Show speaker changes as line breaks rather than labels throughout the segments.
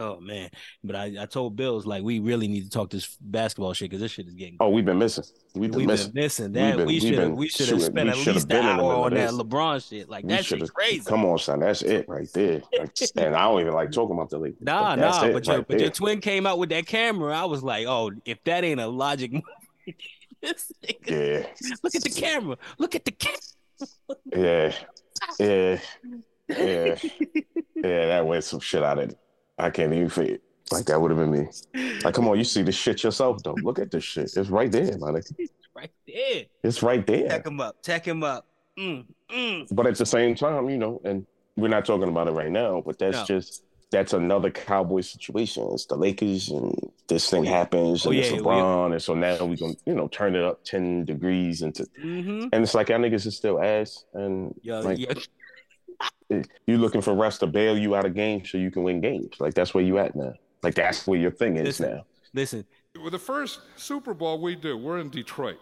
Oh man, but I, I told Bills like we really need to talk this basketball shit because this shit is getting.
Oh, we've been missing. We've been
we've
missing.
been missing that.
been-
we should we should have spent
we
at least an hour on that. LeBron shit. Like
We
that shit's crazy.
Come on, son. That's it right there. Like, and I don't even like talking about the league.
Nah,
that's
nah, but your
right
but your twin came out with that camera. I was like, oh, if that ain't a logic this nigga-
Yeah,
look at the camera. Look at the camera.
yeah, yeah, yeah, yeah. That went some shit out of it. I can't even fit it. Like that would have been me. Like, come on, you see the shit yourself though. Look at this shit. It's right there, man.
It's right there.
It's right there.
Tech him up. Tech him up. Mm, mm.
But at the same time, you know, and we're not talking about it right now, but that's
No.
just that's another Cowboy situation. It's the Lakers and this thing happens
Oh,
and it's
yeah, we-
LeBron. And so now we can, you know, turn it up 10 degrees into
Mm-hmm.
and it's like y'all niggas is still ass. And
yeah,
like
yo,
you looking for refs to bail you out of games so you can win games. Like that's where you at now. Like that's where your thing is
Listen.
now.
listen.
Well, the first Super Bowl we do, we're in Detroit.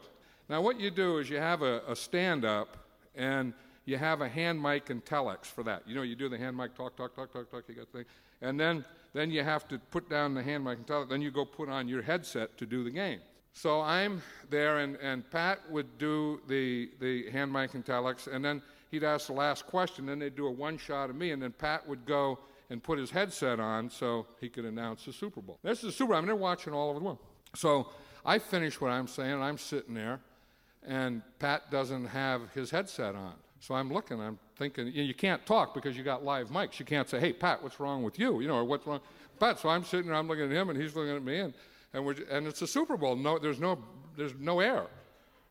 Now, what you do is you have a, a stand up and you have a hand mic and telex for that. You know, you do the hand mic, talk, talk, talk, talk, talk, you got the thing. And then, then you have to put down the hand mic and telex. Then you go put on your headset to do the game. So I'm there, and, and Pat would do the, the hand mic and telex, and then he'd ask the last question. Then they'd do a one shot of me, and then Pat would go and put his headset on so he could announce the Super Bowl. This is the Super Bowl. I mean, they're watching all over the world. So I finish what I'm saying, and I'm sitting there, and Pat doesn't have his headset on. So I'm looking, I'm thinking, you, know, you can't talk because you got live mics. You can't say, hey, Pat, what's wrong with you? You know, or what's wrong? Pat, so I'm sitting there, I'm looking at him, and he's looking at me, and, and, we're, and it's a Super Bowl. No, there's, no, there's no air.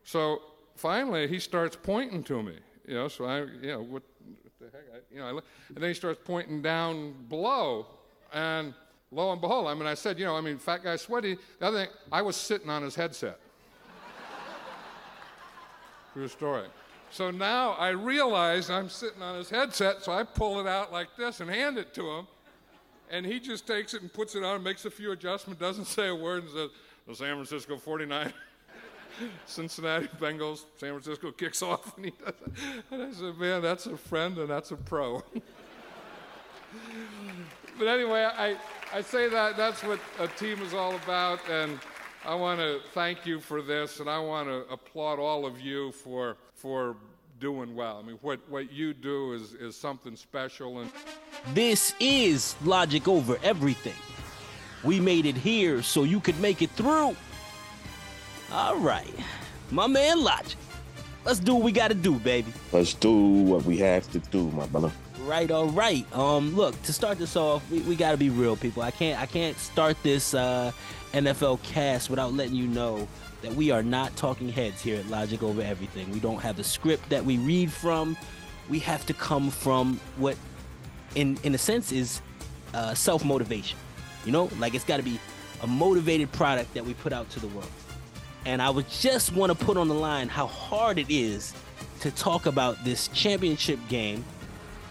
So finally, he starts pointing to me. You know, so I, you know, what, what the heck? I, you know, I and then he starts pointing down below, and lo and behold, I mean, I said, you know, I mean, fat guy sweaty. The other thing, I was sitting on his headset. True story. So now I realize I'm sitting on his headset, so I pull it out like this and hand it to him. And he just takes it and puts it on, makes a few adjustments, doesn't say a word, and says, the San Francisco 49, Cincinnati Bengals, San Francisco kicks off. And, he does it. and I said, man, that's a friend and that's a pro. but anyway, I, I say that that's what a team is all about. And I want to thank you for this, and I want to applaud all of you for, for doing well. I mean, what, what you do is, is something special. And
This is logic over everything. We made it here so you could make it through. All right, my man Logic. Let's do what we got to do, baby.
Let's do what we have to do, my brother.
Right, all right. Um, look, to start this off, we, we gotta be real, people. I can't I can't start this uh NFL cast without letting you know that we are not talking heads here at Logic Over Everything. We don't have a script that we read from. We have to come from what in in a sense is uh self-motivation. You know, like it's gotta be a motivated product that we put out to the world. And I would just want to put on the line how hard it is to talk about this championship game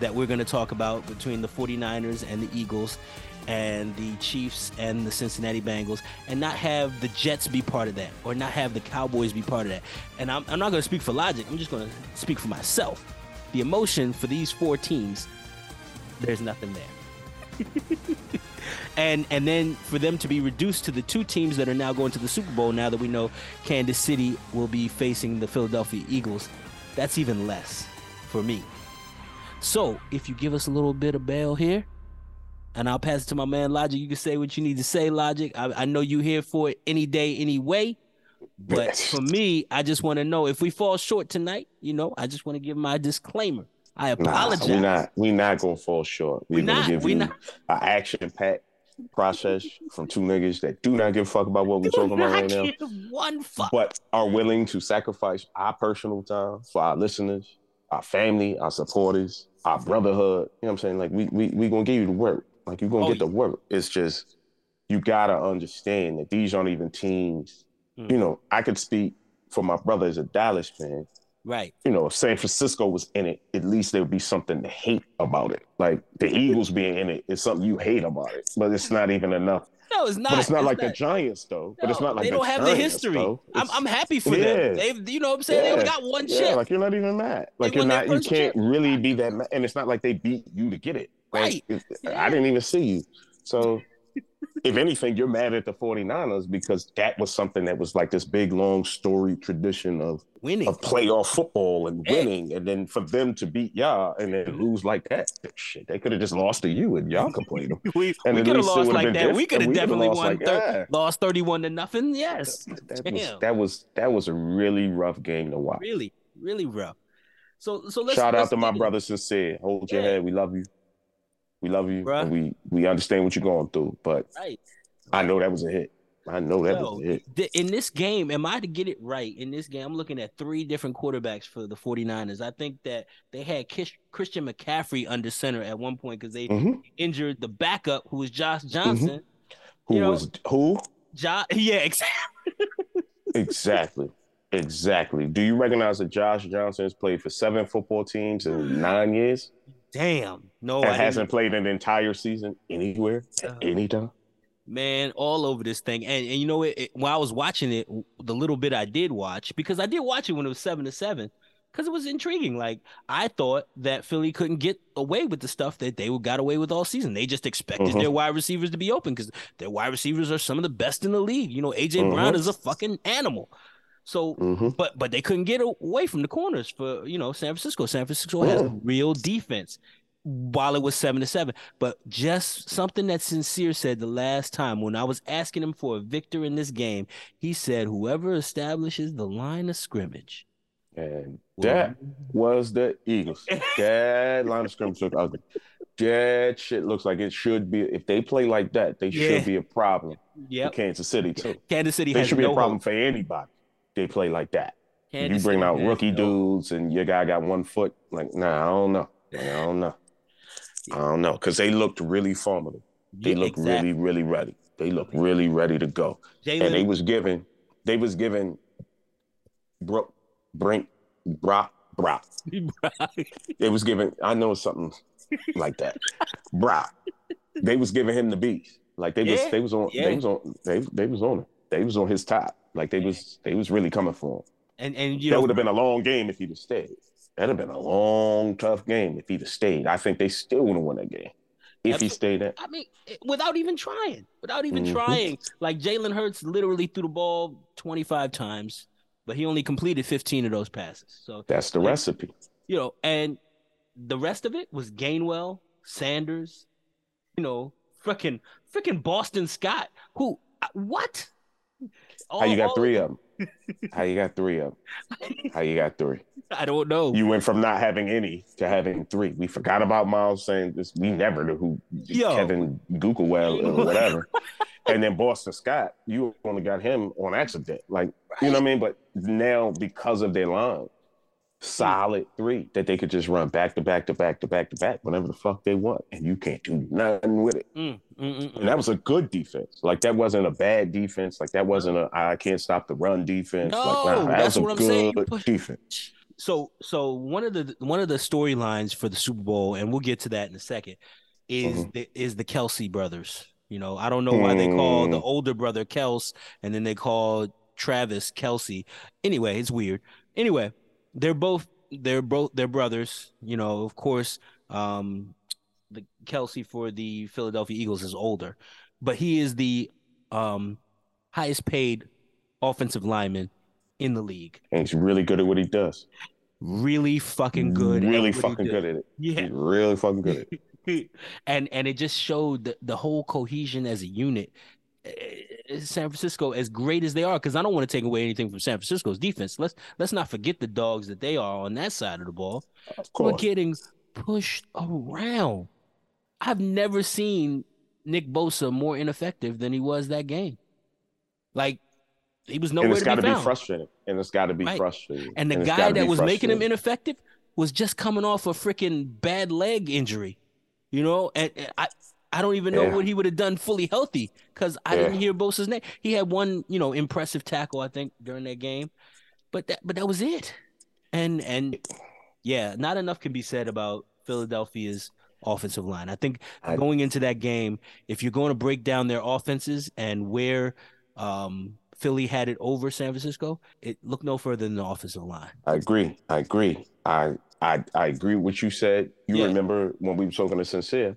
that we're going to talk about between the 49ers and the Eagles and the Chiefs and the Cincinnati Bengals and not have the Jets be part of that or not have the Cowboys be part of that. And I'm, I'm not going to speak for logic, I'm just going to speak for myself. The emotion for these four teams, there's nothing there. and and then for them to be reduced to the two teams that are now going to the Super Bowl now that we know Kansas City will be facing the Philadelphia Eagles, that's even less for me. So, if you give us a little bit of bail here, and I'll pass it to my man Logic, you can say what you need to say, Logic. I, I know you here for it any day, any way. But for me, I just want to know if we fall short tonight, you know, I just want to give my disclaimer. I
Nah,
apologize.
we not we not gonna fall short. We're
We
gonna
not,
give you
not.
an action packed process from two niggas that do not give a fuck about what we're talking about right now,
one fuck.
but are willing to sacrifice our personal time for our listeners, our family, our supporters, our brotherhood. You know what I'm saying? Like we we we gonna give you the work. Like you're gonna
Oh,
get the work. It's just you gotta understand that these aren't even teams.
Hmm.
You know, I could speak for my brother as a Dallas fan
Right.
you know, if San Francisco was in it, at least there would be something to hate about it. Like the Eagles being in it is something you hate about it, but it's not even enough.
No, it's not.
but it's not like
not.
the Giants, though. but it's not like
they don't have the history. I'm, I'm happy for
Yeah.
them. They've, you know what I'm saying? They only got one
yeah,
chip.
like you're not even mad. Like
They
you're not. You can't
chip.
really be that mad. And it's not like they beat you to get it. Like,
Right.
it- I didn't even see you. So if anything, you're mad at the 49ers because that was something that was like this big, long story tradition of
Winning.
of playoff football and
Yeah.
winning, and then for them to beat y'all and then mm-hmm. lose like that, shit, they could have just lost to you and y'all complained.
we
And
we could have lost like that. We
different.
could have
We
definitely
lost
won.
like
thir-
that.
lost thirty-one to nothing. Yes.
That was
Damn.
that was that was a really rough game to watch.
Really, really rough. So, so let's
Shout out
let's
to my brother sincere. Hold your head. We love you. We love you.
Bruh.
And we we understand what you're going through. But
Right.
I know that was a hit. I know that
Yo,
was a hit.
the- in this game, am I to get it right? In this game, I'm looking at three different quarterbacks for the 49ers. I think that they had Kish, Christian McCaffrey under center at one point because they
hmm
injured the backup, who was Josh Johnson.
Who
You know-
was who?
Jo- yeah, exactly.
Exactly. Exactly. Do you recognize that Josh Johnson has played for seven football teams in nine years
Damn. No, I
hasn't
didn't.
played an entire season anywhere
Uh,
at any time?
Man, all over this thing. And, and you know, it, it, while I was watching it, the little bit I did watch, because I did watch it when it was seven to seven, because it was intriguing. Like I thought that Philly couldn't get away with the stuff that they got away with all season. They just expected
Mhm.
their wide receivers to be open because their wide receivers are some of the best in the league. You know, AJ Brown
Mhm.
is a fucking animal. So
hmm
but but they couldn't get away from the corners for you know San Francisco. San Francisco has
Mm.
real defense while it was seven to seven. But just something that sincere said the last time when I was asking him for a victor in this game, he said whoever establishes the line of scrimmage.
And that was the Eagles. that line of scrimmage look ugly. That shit looks like it should be. If they play like that, they
Yeah.
should be a problem for Kansas City too.
Kansas City
They
has
should be
no
a problem
hope.
for anybody. They play like that.
Kansas
you bring
City
out rookie
no-
dudes and your guy got one foot. Like, nah, I don't know. Like, I don't know. I don't know because they looked really formidable. They
Yeah,
looked
exactly.
really, really ready. They looked really ready to go. And they was given, they was given, Brook, Brink, Brock, Brock. They was giving. I know something like that. Brock. They was giving him the beast. Like they was. They was on.
yeah.
They was on. They they was on it. They was on his top. Like they was. They was really coming for him.
and and you
that would have been a long game if he'd have stayed. That'd have been a long, tough game if he'd have stayed. I think they still would have won that game if he stayed there.
I mean, without even trying, without even
Mhm.
trying. Like Jalen Hurts literally threw the ball 25 times, but he only completed 15 of those passes. So,
That's the
Like-
recipe.
you know, and the rest of it was Gainwell, Sanders, you know, freaking freaking Boston Scott. Who uh, what?
How you got
all-
three of them? How you got three of them? How you got three?
I don't know.
You went from not having any to having three. We forgot about Miles Sanders. We never knew who
Yo.
Kevin Googlewell or whatever. and then Boston Scott, you only got him on accident. Like, you know what I mean? But now because of their line, solid three that they could just run back to back to back to back to back whenever the fuck they want. And you can't do nothing with it.
Mm, mm, mm,
And
mm.
that was a good defense. Like that wasn't a bad defense. Like that wasn't a I can't stop the run defense.
No,
like nah, that
that's
was a
what I'm
good
saying.
Defense.
So so one of the one of the storylines for the Super Bowl, and we'll get to that in a second, is
Mhm.
the is the Kelce brothers. You know, I don't know why they call the
Hmm.
older brother Kels and then they call Travis Kelce. Anyway, it's weird. Anyway, they're both they're both they're brothers. You know, of course, um, the Kelce for the Philadelphia Eagles is older, but he is the um highest paid offensive lineman in the league.
And he's really good at what he does.
Really fucking good.
Really fucking good at it.
Yeah.
He's really fucking good at it.
and and it just showed the, the whole cohesion as a unit. Eh, San Francisco, as great as they are, because I don't want to take away anything from San Francisco's defense. Let's let's not forget the dogs that they are on that side of the ball.
Of
We're getting pushed around. I've never seen Nick Bosa more ineffective than he was that game. Like he was nowhere and
it's
to
gotta
be found.
frustrating. And it's got to be
Right.
frustrating.
And the
it's
guy that was making him ineffective was just coming off a freaking bad leg injury, you know. And, and I, I don't even know
Yeah.
what he would have done fully healthy because I
Yeah.
didn't hear Bosa's name. He had one, you know, impressive tackle I think during that game, but that, but that was it. And and yeah, not enough can be said about Philadelphia's offensive line. I think
I-
going into that game, if you're going to break down their offenses and where um, Philly had it over San Francisco, it looked no further than the offensive line.
I agree. I agree. I I I agree with what you said. You
Yeah.
remember when we were talking to Sincere?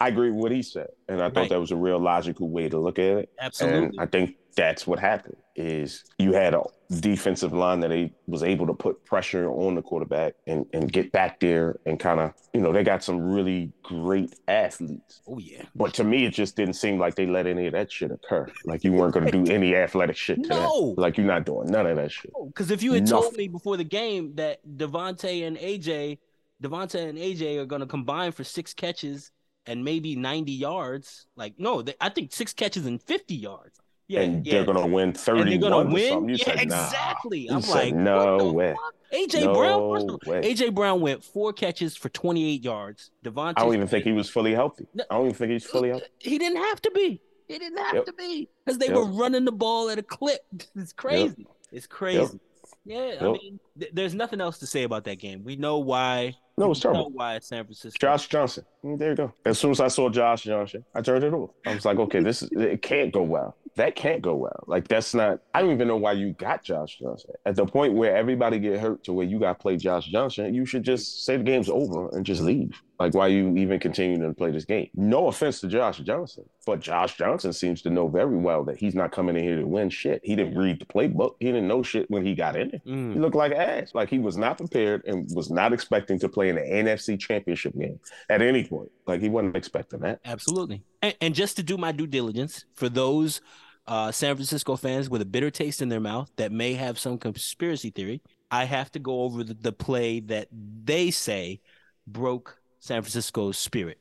I agree with what he said, and I thought that was a real logical way to look at it.
Absolutely.
And I think that's what happened is you had a defensive line that they was able to put pressure on the quarterback and, and get back there and kind of, you know, they got some really great athletes.
Oh yeah.
But to me, it just didn't seem like they let any of that shit occur. Like you weren't going to do any athletic shit to
No.
that. Like you're not doing none of that shit.
Because if you had told me before the game that DeVonta and AJ, DeVonta and AJ are going to combine for six catches and maybe 90 yards, like no, they, I think six catches and 50 yards. Yeah,
and
yeah.
they're going to win
and
31
they're gonna win. yeah,
said, nah.
exactly.
You
I'm like,
no way.
fuck? AJ
No
Brown. First of
way.
AJ Brown went four catches for 28 yards. DeVonta.
I don't even think he was fully healthy.
No.
I don't even think he's fully healthy.
He didn't have to be. He didn't have
Yep.
to be because they
Yep.
were running the ball at a clip. It's crazy. It's crazy. Yeah, I mean, th- there's nothing else to say about that game. We know why.
No, it's terrible.
why San Francisco.
Josh Johnson. Mm, There you go. As soon as I saw Josh Johnson, I turned it off. I was like, okay, this is it can't go well. That can't go well. Like that's not. I don't even know why you got Josh Johnson. At the point where everybody get hurt to where you got to play Josh Johnson, you should just say the game's over and just leave. Like why you even continuing to play this game? No offense to Josh Johnson, but Josh Johnson seems to know very well that he's not coming in here to win shit. He didn't read the playbook. He didn't know shit when he got in there.
Mm.
He looked like ass. Like he was not prepared and was not expecting to play in the NFC championship game at any point. Like he wasn't expecting that.
Absolutely. And, and just to do my due diligence for those uh, San Francisco fans with a bitter taste in their mouth that may have some conspiracy theory, I have to go over the, the play that they say broke San Francisco's spirit.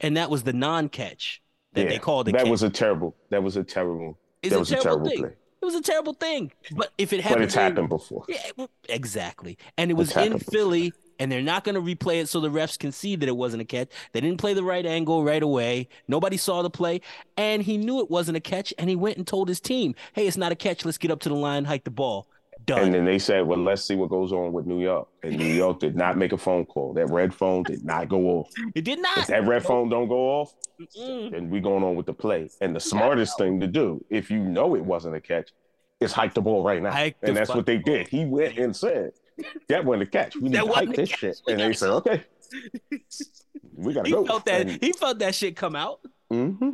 And that was the non catch that they called a
that
catch.
was a terrible. That was a terrible.
It's
that
a
was a
terrible
terrible
thing.
play.
It was a terrible thing. But if it
But
happened,
it's happened before.
Yeah, exactly. And it was
It's
in
happened before.
Philly, and they're not going to replay it so the refs can see that it wasn't a catch. They didn't play the right angle right away. Nobody saw the play, and he knew it wasn't a catch, and he went and told his team, "Hey, it's not a catch. Let's get up to the line, hike the ball." Done.
And then they said, "Well, let's see what goes on with New York." And New York did not make a phone call. That red phone did not go off.
it did
If
not.
that red phone don't go off,
Mm-mm.
then we going on with the play. And the smartest thing to do, if you know it wasn't a catch, is hike the ball right now.
Hike
and that's what they did. He went and said, "That wasn't a catch. We need to hike this
catch.
shit."
We
And they said, "Okay, we gotta
He
go."
felt that.
And-
He felt that shit come out.
Mm-hmm.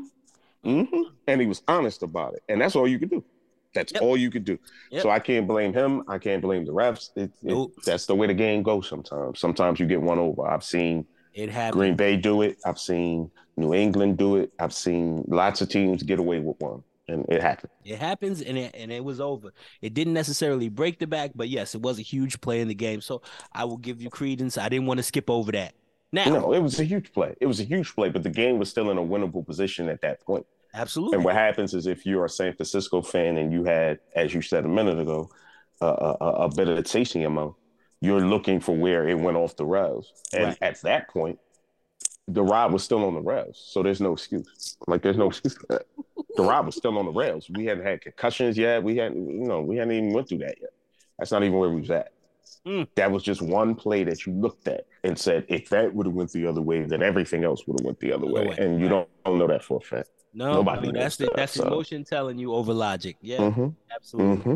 Mm-hmm. And he was honest about it. And that's all you could do. That's
Yep.
all you could do.
Yep.
So I can't blame him. I can't blame the refs. It, it- that's the way the game goes sometimes. Sometimes you get one over. I've seen
It happened.
Green Bay do it. I've seen New England do it. I've seen lots of teams get away with one. And it happened.
It happens, and it and it was over. It didn't necessarily break the back, but yes, it was a huge play in the game. So I will give you credence. I didn't want to skip over that. Now,
No, it was a huge play. It was a huge play, but the game was still in a winnable position at that point.
Absolutely.
And what happens is if you're a San Francisco fan and you had, as you said a minute ago, a, a, a bit of in your mouth, you're looking for where it went off the rails. And
Right.
at that point, the ride was still on the rails. So there's no excuse. Like there's no excuse for that. The ride was still on the rails. We hadn't had concussions yet. We hadn't, you know, we hadn't even went through that yet. That's not even where we was at.
Mm.
That was just one play that you looked at and said, if that would have went the other way, then everything else would have went the other way.
way.
And you don't, don't know that for a fact.
No,
nobody
no, that's the,
that,
that's
so.
emotion telling you over logic. Yeah,
Mm-hmm.
absolutely.
Mm-hmm.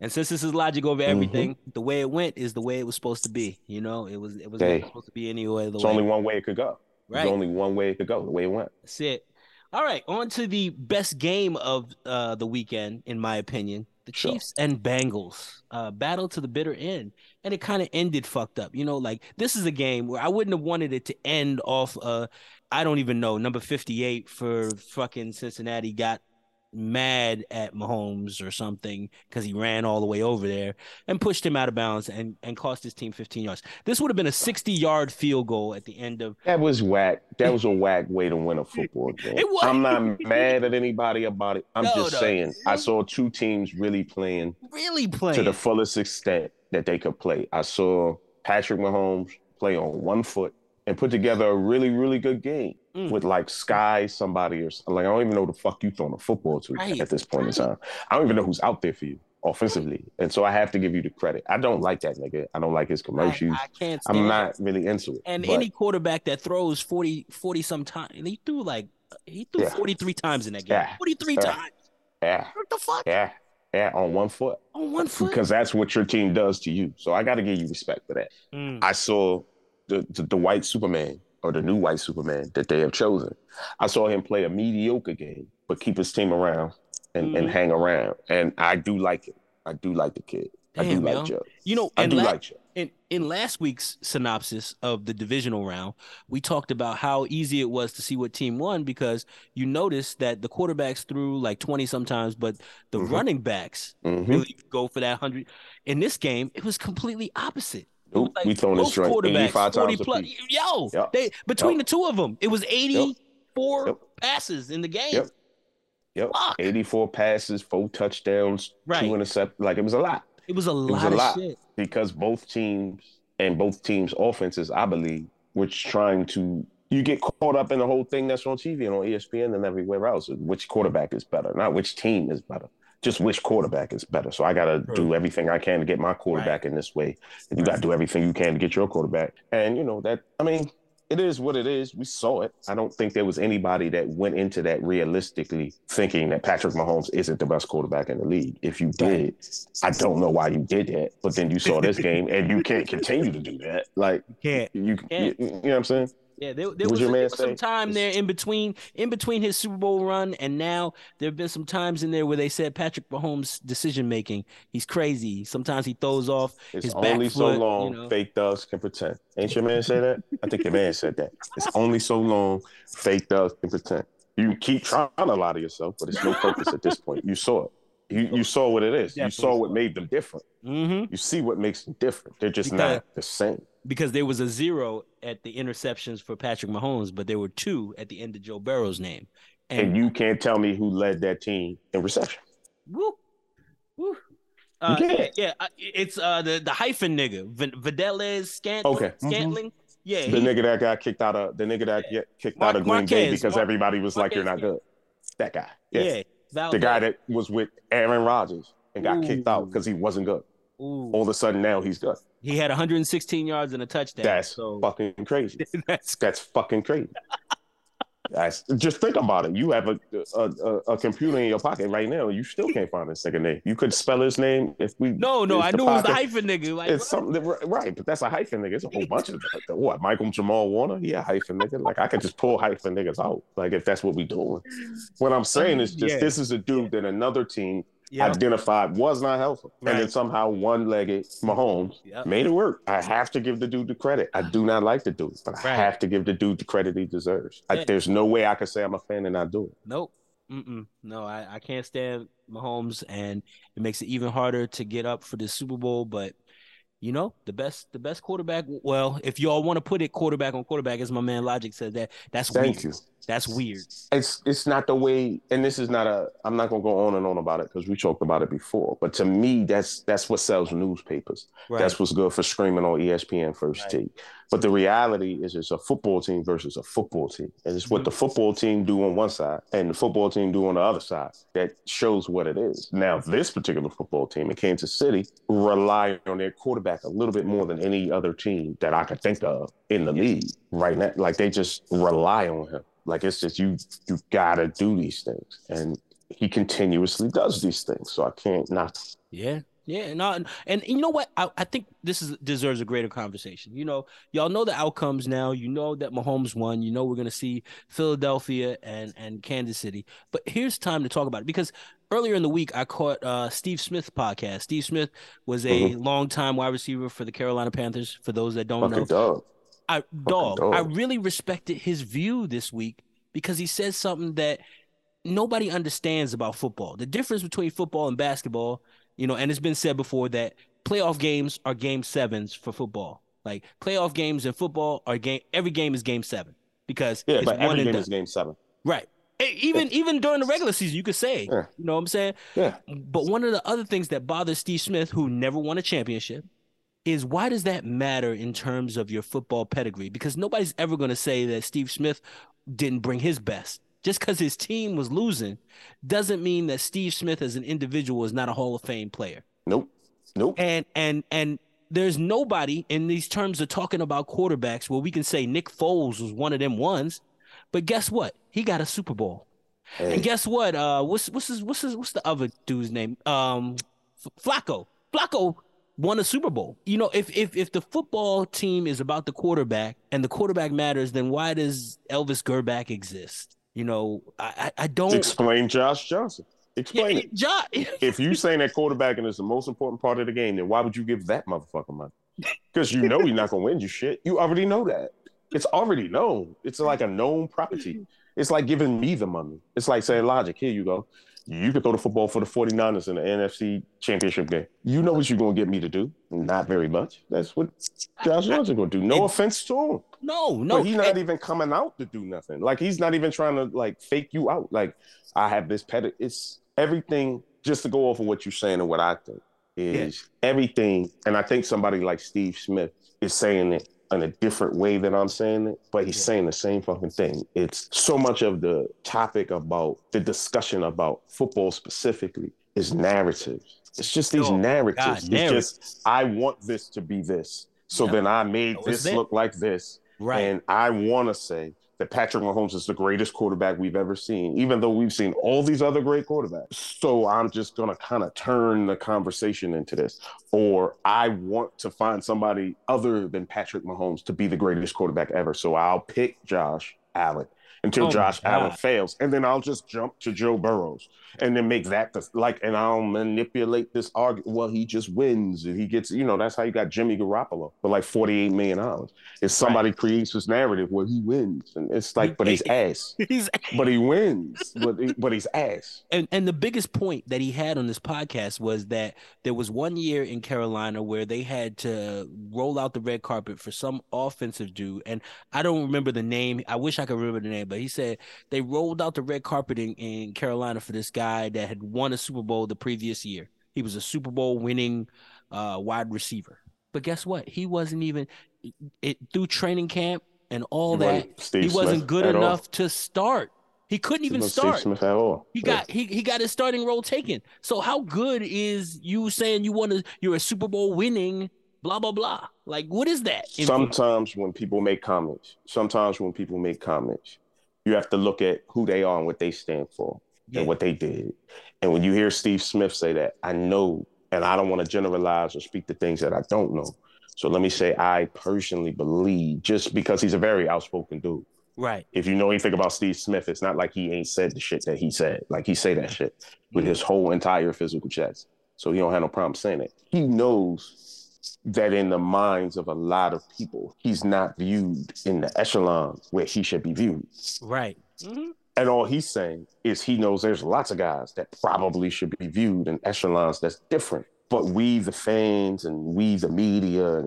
And since this is logic over everything, the way it went is the way it was supposed to be. You know, it was it was
Hey.
supposed to be any other
It's
way.
only one way it could go.
right.
There's only one way it could go, the way it went.
That's it. All right, on to the best game of uh, the weekend, in my opinion. The
Sure.
Chiefs and Bengals uh, battle to the bitter end, and it kind of ended fucked up. You know, like this is a game where I wouldn't have wanted it to end off. Uh, I don't even know number fifty-eight for fucking Cincinnati got mad at Mahomes or something because he ran all the way over there and pushed him out of bounds and and cost his team fifteen yards. This would have been a sixty-yard field goal at the end of.
That was whack. That was a whack way to win a football game.
It was.
I'm not mad at anybody about it. I'm
No,
just
no.
saying I saw two teams really playing
Really playing.
to the fullest extent that they could play. I saw Patrick Mahomes play on one foot and put together a really, really good game
Mm.
with like Sky, somebody or like I don't even know the fuck you throwing a football to
Right,
at this point in time. I don't even know who's out there for you offensively, and so I have to give you the credit. I don't like that nigga. I don't like his commercials.
I can't stand
I'm not really into it.
And
but
any quarterback that throws 40, 40 some time, and he threw like he threw
Yeah.
43 times in that game.
Yeah.
43
Yeah.
times.
yeah,
What the fuck?
yeah, yeah, on one foot.
On one foot.
Because that's what your team does to you. So I got to give you respect for that.
Mm.
I saw the, the the white Superman or the new white Superman that they have chosen. I saw him play a mediocre game, but keep his team around and, and
Mhm.
hang around. And I do like it. I do like the kid. I do like
yo.
Joe.
You know,
I do
la-
like Joe.
in in last week's synopsis of the divisional round, we talked about how easy it was to see what team won because you noticed that the quarterbacks threw like 20 sometimes, but the
Mhm.
running backs
Mhm.
really go for that 100. In this game, it was completely opposite. It was
Nope, we throwing this
both
joint
quarterbacks,
85
40
times
plus.
apiece.
Yo,
Yep.
they between
Yep.
the two of them, it was 84
Yep.
passes in the game.
Yep. Yep.
Fuck.
84 passes, four touchdowns,
Right.
two interceptions. Like it was a lot.
It was a
was
lot
a
of
lot.
shit.
because both teams and both teams' offenses, I believe, which trying to you get caught up in the whole thing that's on TV and on ESPN and everywhere else. Which quarterback is better? Not which team is better. Just which quarterback is better. So I got to do everything I can to get my quarterback in this way, and you got to do everything you can to get your quarterback. And you know that. I mean, it is what it is. We saw it. I don't think there was anybody that went into that realistically thinking that Patrick Mahomes isn't the best quarterback in the league. If you did, I don't know why you did that. But then you saw this game and you can't continue to do that. Like
Can't.
you, you, you know what I'm saying?
Yeah, there, there was, there was some time there in between, in between his Super Bowl run, and now there have been some times in there where they said Patrick Mahomes' decision making, he's crazy. Sometimes he throws off
It's
his back
only
foot.
so
you
long
know.
fake thugs can pretend. Ain't your man say that? I think your man said that. It's only so long fake thugs can pretend. You keep trying to lie to yourself, but it's no purpose at this point. You saw it. You, you saw what it is. You saw what made them different.
hmm
You see what makes them different. They're just
Because-
not the same.
Because there was a zero at the interceptions for Patrick Mahomes, but there were two at the end of Joe Burrow's name.
And
And
you can't tell me who led that team in reception.
woo, woo. Uh,
can't.
yeah, uh, it's uh the the hyphen nigga, V- Videles Scant-
Okay.
Scantling. Yeah,
The
he-
nigga that got kicked out of the nigga that get kicked
Mar-
out of Green Bay because
Mar-
everybody was like, "You're not
Marquez,
good." That guy,
yeah,
yeah, the guy that was with Aaron Rodgers and got kicked out because he wasn't good.
Ooh.
All of a sudden, now he's good.
He had 116 yards and a touchdown.
That's
so
fucking crazy.
that's
That's fucking crazy. Just think about it. You have a, a a a computer in your pocket right now. You still can't find his second name. You could spell his name if we.
no, no. I knew it was the hyphen nigga. Like,
It's something that, right, but that's a hyphen nigga. It's a whole bunch of them. what Michael Jamal Warner. Yeah, hyphen nigga. Like I could just pull hyphen niggas out. Like if that's what we doing. What I'm saying is just
Yeah.
this is a dude that another team
yeah,
identified was not healthy, and then somehow one-legged Mahomes
Yep.
made it work. I have to give the dude the credit. I do not like the dude, but I have to give the dude the credit he deserves. I, there's no way I could say I'm a fan and not do it.
Nope. Mm-mm. No, I, I can't stand Mahomes, and it makes it even harder to get up for the Super Bowl. But you know, the best the best quarterback. Well, if y'all want to put it quarterback on quarterback, as my man Logic said, that that's
Thank
weird.
you.
That's weird.
It's it's not the way, and this is not a. I'm not gonna go on and on about it because we talked about it before. But to me, that's that's what sells newspapers.
Right.
That's what's good for screaming on ESPN first
Right.
take. But the reality is, it's a football team versus a football team, and it's
Mm-hmm.
what the football team do on one side and the football team do on the other side that shows what it is. Now, this particular football team in Kansas City rely on their quarterback a little bit more than any other team that I could think of in the league right now. Like they just rely on him. Like it's just you you gotta do these things, and he continuously does these things. So I can't not.
Yeah. Yeah, no, and, and you know what? I, I think this is deserves a greater conversation. You know, y'all know the outcomes now. You know that Mahomes won. You know we're gonna see Philadelphia and and Kansas City. But here's time to talk about it because earlier in the week I caught uh, Steve Smith podcast. Steve Smith was a
Mhm.
longtime wide receiver for the Carolina Panthers. For those that don't know,
dog.
I dog,
dog.
I really respected his view this week because he said something that nobody understands about football. The difference between football and basketball, you know, and it's been said before that playoff games are game sevens for football. Like playoff games in football are game every game is game seven because
Yeah,
it's
but
one
every game
done.
is game seven.
right. Even even during the regular season, you could say,
Yeah.
you know what I'm saying?
Yeah.
But one of the other things that bothers Steve Smith, who never won a championship, is why does that matter in terms of your football pedigree? Because nobody's ever going to say that Steve Smith didn't bring his best. Just because his team was losing doesn't mean that Steve Smith as an individual is not a Hall of Fame player.
Nope. Nope.
And and and there's nobody in these terms of talking about quarterbacks where we can say Nick Foles was one of them ones. But guess what? He got a Super Bowl.
Hey,
And guess what? Uh, what's what's his what's his what's the other dude's name? Um, Flacco. Flacco won a Super Bowl. You know, if if if the football team is about the quarterback and the quarterback matters, then why does Elvis Grbac exist? You know, I I don't
explain Josh Johnson. Explain
yeah,
it.
Josh,
if you saying that quarterbacking is the most important part of the game, then why would you give that motherfucker money? Because you know he's not gonna win you shit. You already know that. It's already known. It's like a known property. It's like giving me the money. It's like saying, Logic, here you go. You could throw the football for the 49ers in the NFC championship game. You know what you're going to get me to do? Not very much. That's what Josh Johnson going to do. No it, offense to him.
No, no.
But he's not even coming out to do nothing. Like, he's not even trying to, like, fake you out. Like, I have this pet. It's everything, just to go off of what you're saying and what I think, is yeah. everything. And I think somebody like Steve Smith is saying it in a different way than I'm saying it, but he's yeah. saying the same fucking thing. It's so much of the topic about the discussion about football specifically is narratives. It's just these oh, narratives. God, it's narratives. just I want this to be this. So then I made this look like this. Right. And I want to say that Patrick Mahomes is the greatest quarterback we've ever seen, even though we've seen all these other great quarterbacks. So I'm just going to kind of turn the conversation into this. Or I want to find somebody other than Patrick Mahomes to be the greatest quarterback ever. So I'll pick Josh Allen until oh Josh Allen fails. And then I'll just jump to Joe Burrows and then make that the, like, and I'll manipulate this argument. Well, he just wins and he gets, you know, that's how you got Jimmy Garoppolo for like $48 million. If somebody right. creates this narrative where he wins, and it's like, but he's ass. he's but he wins, but, he, but he's ass.
And, and the biggest point that he had on this podcast was that there was one year in Carolina where they had to roll out the red carpet for some offensive dude. And I don't remember the name. I wish I could remember the name, but he said they rolled out the red carpet in, in Carolina for this guy that had won a Super Bowl the previous year. He was a Super Bowl winning uh, wide receiver. But guess what? He wasn't even it through training camp and all he that. Steve he wasn't good enough all. to start. He couldn't even start.
Steve Smith at all.
He got he, he got his starting role taken. So how good is you saying you want to you're a Super Bowl winning blah blah blah? Like what is that?
Sometimes when people make comments, sometimes when people make comments, you have to look at who they are and what they stand for yeah. and what they did. And when you hear Steve Smith say that, I know, and I don't want to generalize or speak to things that I don't know. So let me say, I personally believe just because he's a very outspoken dude.
Right.
If you know anything about Steve Smith, it's not like he ain't said the shit that he said. Like he say that shit with his whole entire physical chest. So he don't have no problem saying it. He knows that in the minds of a lot of people, he's not viewed in the echelon where he should be viewed.
Right. Mm-hmm.
And all he's saying is he knows there's lots of guys that probably should be viewed in echelons that's different. But we, the fans, and we, the media,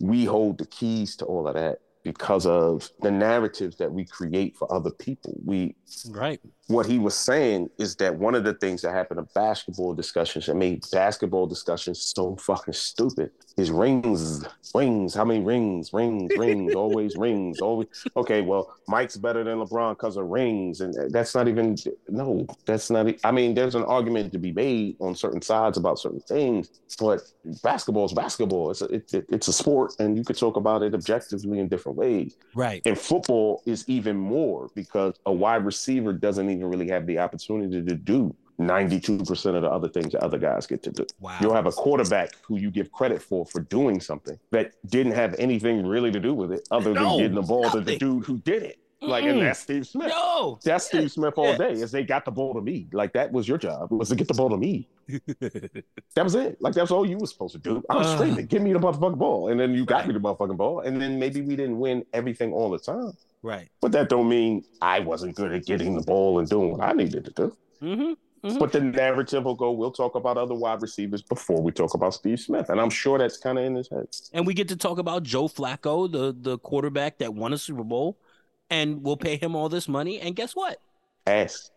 we hold the keys to all of that because of the narratives that we create for other people. We
right.
What he was saying is that one of the things that happened in basketball discussions that made basketball discussions so fucking stupid is rings, rings. How many rings? Rings, rings, always rings, always. Okay, well, Mike's better than LeBron because of rings, and that's not even. No, that's not. I mean, there's an argument to be made on certain sides about certain things, but basketball is basketball. It's a, it, it, it's a sport, and you could talk about it objectively in different ways.
Right.
And football is even more because a wide receiver doesn't even really have the opportunity to do 92% of the other things that other guys get to do. Wow. You'll have a quarterback who you give credit for for doing something that didn't have anything really to do with it other no, than getting the ball nothing. to the dude who did it. Like, mm. and that's Steve Smith. No. That's Steve Smith all day. Is they got the ball to me. Like that was your job was to get the ball to me. that was it. Like that's all you were supposed to do. I was uh, screaming, "Give me the motherfucking ball!" And then you got right. me the motherfucking ball. And then maybe we didn't win everything all the time.
Right.
But that don't mean I wasn't good at getting the ball and doing what I needed to do. Mm-hmm. Mm-hmm. But the narrative will go, we'll talk about other wide receivers before we talk about Steve Smith. And I'm sure that's kind of in his head.
And we get to talk about Joe Flacco, the, the quarterback that won a Super Bowl, and we'll pay him all this money. And guess what?
Ass.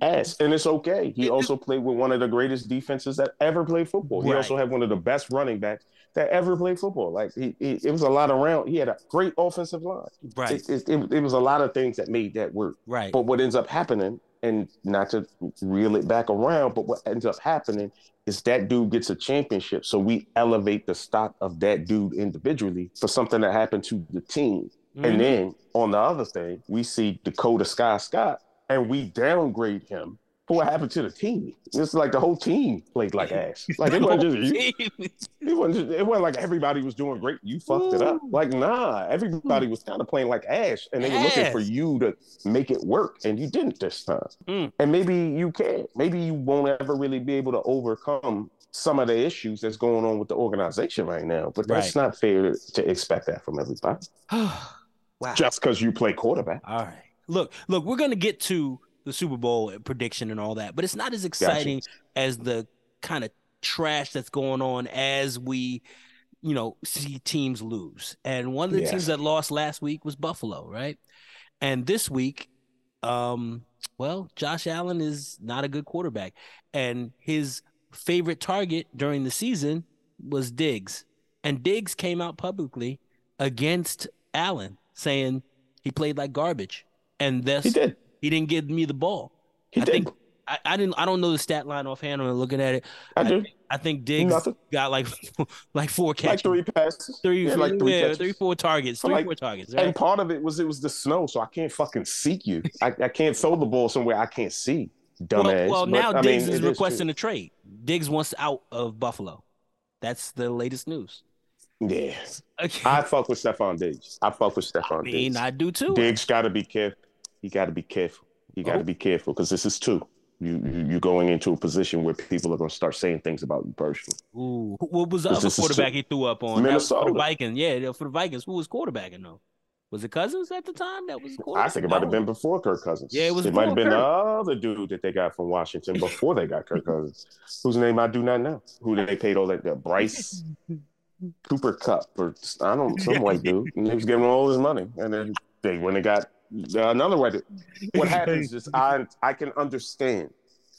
Ass. And it's okay. He also played with one of the greatest defenses that ever played football. Right. He also had one of the best running backs that ever played football. Like he, he, it was a lot around. He had a great offensive line.
Right.
It, it, it, it was a lot of things that made that work.
Right.
But what ends up happening and not to reel it back around, but what ends up happening is that dude gets a championship. So we elevate the stock of that dude individually for something that happened to the team. Mm-hmm. And then on the other thing, we see Dakota Sky Scott and we downgrade him But what happened to the team? It's like the whole team played like ass. Like it wasn't just you. It wasn't, just, it wasn't like everybody was doing great. You fucked it up. Like, nah, everybody was kind of playing like ass and they were looking for you to make it work. And you didn't this time.
Mm.
And maybe you can't. Maybe you won't ever really be able to overcome some of the issues that's going on with the organization right now. But that's not fair to expect that from everybody.
wow.
Just because you play quarterback.
All right. Look, look, we're gonna get to the Super Bowl prediction and all that, but it's not as exciting as the kind of trash that's going on as we, you know, see teams lose. And one of the
Yes.
teams that lost last week was Buffalo, right? And this week, um, well, Josh Allen is not a good quarterback, and his favorite target during the season was Diggs, and Diggs came out publicly against Allen, saying he played like garbage, and thus
He did.
he didn't give me the ball.
He
I
did.
think I, I didn't. I don't know the stat line offhand. I'm looking at it.
I do.
I think Diggs
Nothing.
got like like four
Like
catches,
three passes.
three,
yeah, like three
yeah, three, four targets, three,
like-
four targets. Right?
And part of it was it was the snow, so I can't fucking seek you. I, I can't throw the ball somewhere I can't see.
well,
Dumbass.
well,
But,
now
I
Diggs
mean,
is requesting
true.
a trade. Diggs wants out of Buffalo. That's the latest news.
Yeah,
Okay.
I fuck with Stefon Diggs. I fuck with
I
Stefon
mean,
Diggs.
I do too.
Diggs got to be careful. He got to be careful. He got to
Oh.
be careful because this is two. You, you you're going into a position where people are going to start saying things about you personally.
Ooh, what was the other quarterback he threw up on? Was for the
Minnesota.
Vikings. Yeah, for the Vikings. Who was quarterbacking though? Was it Cousins at the time? That was quarterback.
I think it might have been before Kirk Cousins.
Yeah, it was
It might have been the other dude that they got from Washington before they got Kirk Cousins, whose name I do not know. Who they paid all that? that Bryce Cooper Kupp or I don't some white dude. And he was giving all his money, and then they when they got uh, another white. dude. What happens is I I can understand.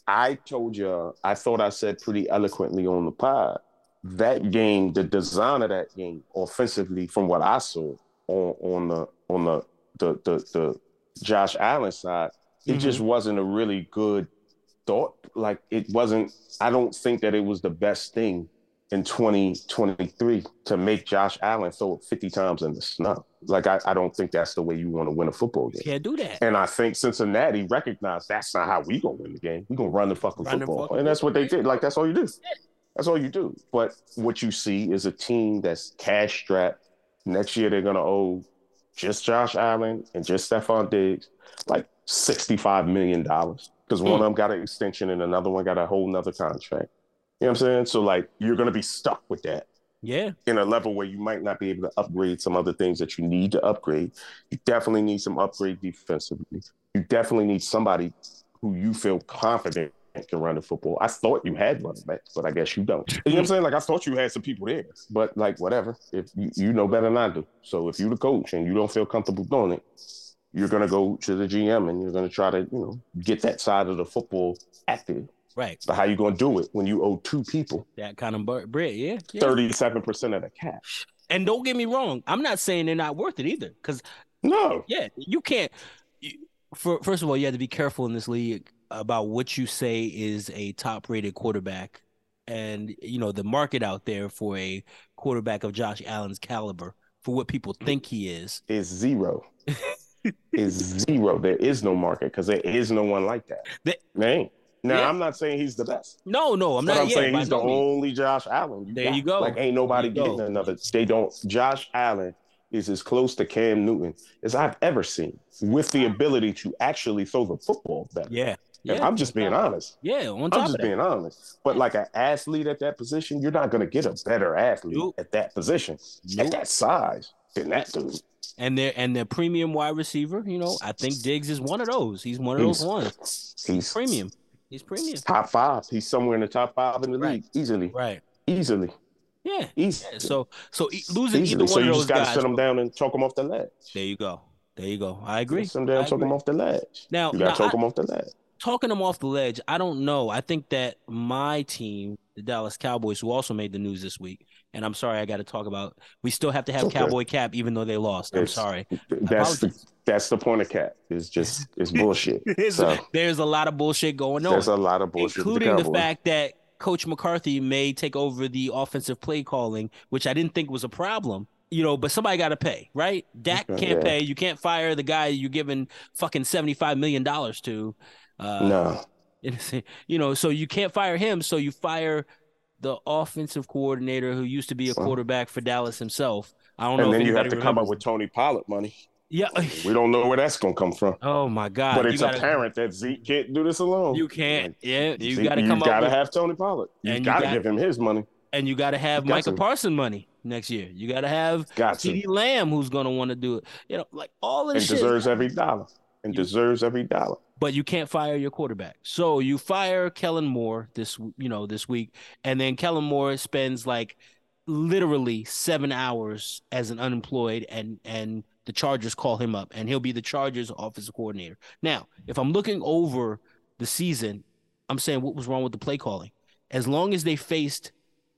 I told you I thought I said pretty eloquently on the pod that game, the design of that game, offensively, from what I saw on on the on the the the, the Josh Allen side, it just mm-hmm. wasn't a really good thought. Like it wasn't. I don't think that it was the best thing in 2023 to make Josh Allen throw it 50 times in the snow. Like I, I don't think that's the way you want to win a football game.
Can't do that.
And I think Cincinnati recognized that's not how we gonna win the game. We're gonna run the fucking
Run the
football,
fucking
and that's what they did. Like that's all you do. That's all you do. But what you see is a team that's cash strapped. Next year they're gonna owe just Josh Allen and just Stefon Diggs like sixty-five million dollars because one
Hmm.
of them got an extension and another one got a whole nother contract. You know what I'm saying? So like you're gonna be stuck with that
Yeah.
in a level where you might not be able to upgrade some other things that you need to upgrade. You definitely need some upgrade defensively. You definitely need somebody who you feel confident can run the football. I thought you had running backs, but I guess you don't. You know what I'm saying? Like I thought you had some people there, but like whatever. If you, you know better than I do. So if you're the coach and you don't feel comfortable doing it, you're gonna go to the GM and you're gonna try to, you know, get that side of the football active.
Right.
But how you gonna do it when you owe two people
That kind of bread. Yeah. yeah.
thirty-seven percent of the cash.
And don't get me wrong. I'm not saying they're not worth it either. Because
No.
yeah, you can't. You, for, first of all, you have to be careful in this league about what you say is a top-rated quarterback, and you know the market out there for a quarterback of Josh Allen's caliber for what people think he is.
is zero. is zero. There is no market because there is no one like that.
The-
There ain't. Now
Yeah.
I'm not saying he's the best.
No, no, I'm
but
not.
I'm
yeah,
saying he's the only Josh Allen.
There
got.
you go.
Like ain't nobody getting
go.
another. They don't. Josh Allen is as close to Cam Newton as I've ever seen, with the ability to actually throw the football better.
Yeah, yeah.
I'm just being honest.
Yeah, on top I'm just
being honest. But like an athlete at that position, you're not going to get a better athlete
Nope.
at that position
Nope.
at that size than that dude.
and their and their premium wide receiver, you know, I think Diggs is one of those. He's one of those
He's-
ones.
He's
Premium. He's premium.
top five. He's somewhere in the top five in the
Right.
league, easily,
Right.
easily,
Yeah.
easily.
So so e- losing
easily.
either
So
one
you
of
just got to
guys.
sit him down and choke him off the ledge.
There you go. There you go. I agree.
Sit him down, choke him off the ledge.
Now,
You got to choke
I-
him off the ledge.
talking them off the ledge, I don't know. I think that my team, the Dallas Cowboys, who also made the news this week, and I'm sorry I got to talk about. We still have to have
Okay.
Cowboy Cap, even though they lost. I'm sorry.
That's the that's the point of cat. It's just it's bullshit. So
There's a lot of bullshit going on.
there's a lot of bullshit.
including the,
Cowboys.
fact that Coach McCarthy may take over the offensive play calling, which I didn't think was a problem. You know, but somebody got to pay, right? Dak can't
yeah.
pay. You can't fire the guy you're giving fucking seventy five million dollars to. Uh,
no,
You know, so you can't fire him. So you fire the offensive coordinator who used to be a quarterback for Dallas himself. I don't know.
And
if
then you have to come up with Tony Pollard money.
Yeah.
We don't know where that's gonna come from.
Oh my God.
but it's
gotta,
apparent that Zeke can't do this alone.
You can't. Yeah. You
Zeke-
got to come.
you
gotta with,
have Tony Pollard. You
And you
gotta give him his money.
and you got to have
you got
Micah
to.
Parson money next year. You got to have
Got to.
Lamb who's going to want to do it. You know, like all of
And
shit.
deserves every dollar. And
You-
deserves every dollar.
But you can't fire your quarterback. So you fire Kellen Moore this you know this week, and then Kellen Moore spends like literally seven hours as an unemployed, and and the Chargers call him up, and he'll be the Chargers offensive coordinator. Now, if I'm looking over the season, I'm saying what was wrong with the play calling. As long as they faced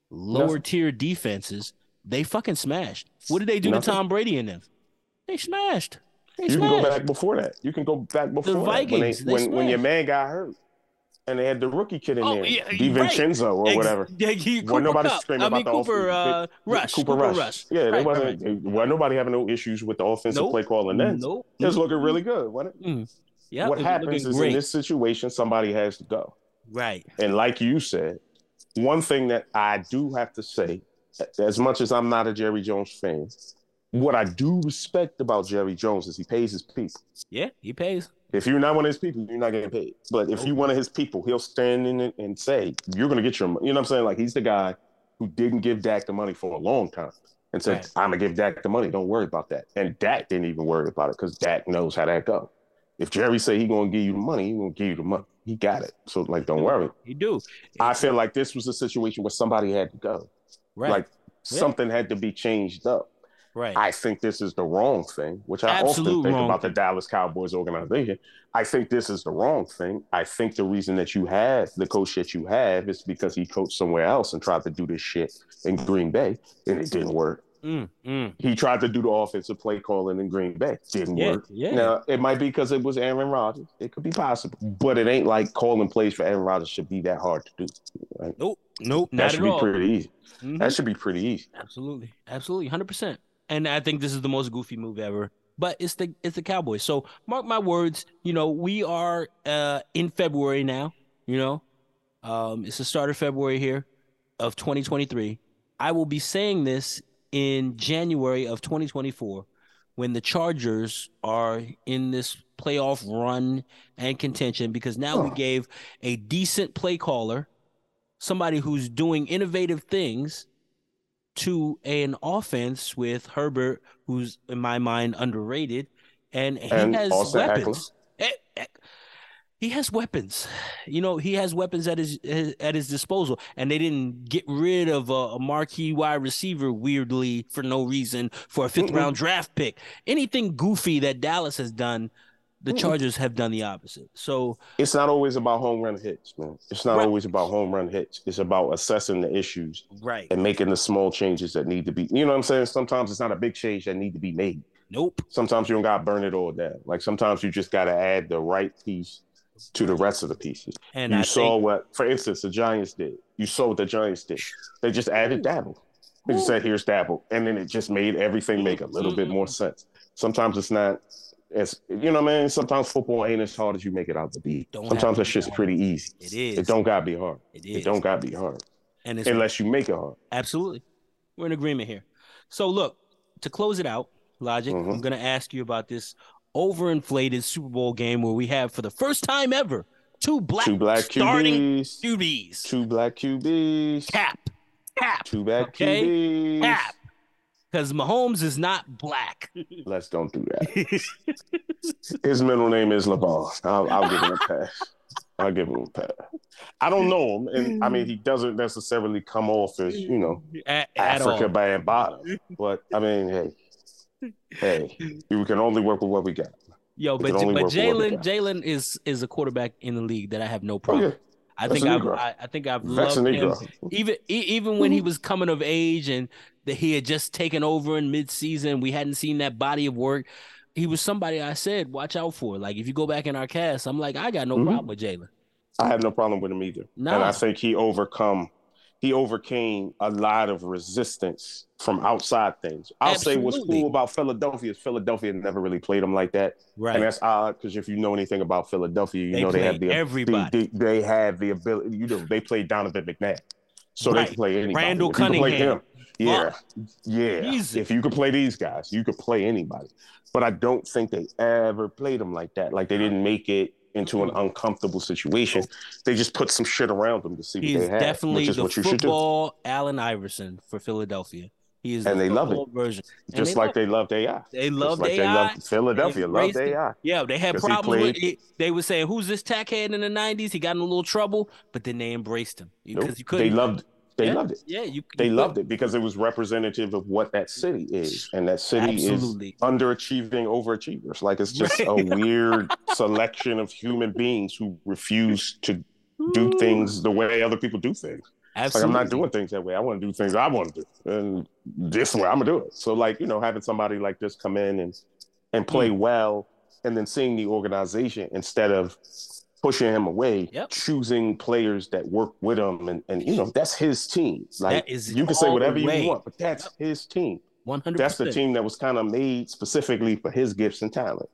lower tier defenses, they fucking smashed. What did they do
Nothing.
to Tom Brady and them? They smashed.
You can go back before that. You can go back before that. When, they, when, when your man got hurt and they had the rookie kid in
Oh,
there,
yeah,
DiVincenzo or
Ex-
whatever.
Yeah, he, Cooper
nobody
Kupp.
screaming
I
about
mean,
the
Cooper
offense.
uh, Rush.
Cooper, Rush. Yeah,
Right,
they
right,
wasn't.
right.
Well, nobody having no issues with the offensive
Nope.
play calling then.
Nope.
It was looking really good. Wasn't it?
Yeah,
what
it
happens is
great.
in this situation, somebody has to go.
right.
And like you said, one thing that I do have to say, as much as I'm not a Jerry Jones fan, what I do respect about Jerry Jones is he pays his people.
Yeah, he pays.
If you're not one of his people, you're not getting paid. But if you're one of his people, he'll stand in it and say, You're gonna get your money. You know what I'm saying? Like he's the guy who didn't give Dak the money for a long time and said,
Right.
I'm gonna give Dak the money. Don't worry about that. And Dak didn't even worry about it because Dak knows how that go. If Jerry say he gonna give you the money, he gonna give you the money. He got it. So like don't worry.
He do.
I feel like this was a situation where somebody had to go.
Right.
Like
Yeah.
something had to be changed up.
Right.
I think this is the wrong thing, which I
Absolute
often think about the. Dallas Cowboys organization. I think this is the wrong thing. I think the reason that you have the coach that you have is because he coached somewhere else and tried to do this shit in Green Bay and it didn't work.
Mm, mm.
He tried to do the offensive play calling in Green Bay, didn't
Yeah,
work.
yeah.
Now it might be because it was Aaron Rodgers. It could be possible, but it ain't like calling plays for Aaron Rodgers should be that hard to do. Right?
Nope. Nope.
That should be
all.
pretty easy.
Mhm.
That should be pretty easy.
Absolutely. Absolutely. Hundred percent. And I think this is the most goofy move ever. But it's the it's the Cowboys. So mark my words, you know, we are uh in February now, you know. Um it's the start of February here of 2023. I will be saying this in January of 2024 when the Chargers are in this playoff run and contention because now we
Oh.
gave a decent play caller, somebody who's doing innovative things to an offense with Herbert, who's in my mind underrated, and he
And
has
Austin
weapons. Eh, eh, He has weapons. You know, he has weapons at his, his at his disposal, and they didn't get rid of a, a marquee wide receiver weirdly for no reason for a 5th
Mm-mm.
round draft pick. Anything goofy that Dallas has done, the Chargers have done the opposite. So
It's not always about home run hits, man. It's not
Right.
always about home run hits. It's about assessing the issues
right,
and making the small changes that need to be. You know what I'm saying? Sometimes it's not a big change that need to be made.
nope,
Sometimes you don't got to burn it all down. Like sometimes you just got to add the right piece to the rest of the pieces.
and
you
I
saw
think,
what, for instance, the Giants did. You saw what the Giants did. They just added Daboll. They just said, "Here's Daboll," and then it just made everything make a little bit more sense. Sometimes it's not. As you know, what I mean, sometimes football ain't as hard as you make it out to be.
Don't
Sometimes that shit's
hard.
pretty easy.
it is,
It don't gotta be hard.
It is.
it don't gotta be hard
and it's
unless you make it hard.
Absolutely. We're in agreement here. So look, to close it out, Logic, I'm
Mhm.
going to ask you about this overinflated Super Bowl game where we have for the first time ever two black,
Two black
starting
QBs.
QBs.
Two black QBs.
Cap. Cap.
Two black
Okay.
QBs.
Cap. Because Mahomes is not black.
Let's don't do that. His middle name is LeBron. I'll, I'll give him a pass. I'll give him a pass. I don't know him, and I mean he doesn't necessarily come off as you know
at, at
Africa
all.
by and bottom. But I mean, hey, hey, we can only work with what we got.
Yo,
We
but, but
work with what we
Jalen. Jalen is is a quarterback in the league that I have no
Oh
problem.
yeah,
I
that's
think I've I, I think I've
that's
loved him even even when he
Mm-hmm.
was coming of age and that he had just taken over in midseason, we hadn't seen that body of work. He was somebody I said watch out for. Like if you go back in our cast, I'm like I got no
Mhm.
problem with Jalen.
I have no problem with him either.
Nah.
And I think he overcome he overcame a lot of resistance from outside things. I'll say what's cool about Philadelphia is Philadelphia never really played him like that.
Right.
And that's odd because if you know anything about Philadelphia, you
They
know they have the
everybody.
They, they have the ability. You know, they play Donovan McNabb, so they
Right.
can play anybody.
Randall
If you play
Cunningham.
him, yeah, yeah.
Easy.
If you could play these guys, you could play anybody. But I don't think they ever played them like that. Like they didn't make it into an mm-hmm. uncomfortable situation. Oh. They just put some shit around them to see what
He's
they have,
definitely the
what you
football Allen Iverson for Philadelphia. He is
And
the
they love it.
version.
Just
they
like
love
they loved AI.
They loved
like
AI.
they loved Philadelphia, loved. AI.
Yeah, they had problems with it. They were saying, "Who's this tackhead in the '90s?" He got in a little trouble, but then they embraced him because
Nope.
you couldn't.
They loved they
yeah,
loved it.
Yeah, you.
They
you
loved
couldn't-
it because it was representative of what that city is. And that city
Absolutely.
is underachieving overachievers. Like it's just a weird selection of human beings who refuse to do things the way other people do things. Like
Absolutely.
I'm not doing things that way. I want to do things I want to do, and this way I'm gonna do it. So like you know, having somebody like this come in and and play
Hmm.
well, and then seeing the organization instead of pushing him away,
Yep.
choosing players that work with him, and and you know that's his team. Like you can say whatever you want, but that's his team.
One hundred.
That's the team that was kind of made specifically for his gifts and talent.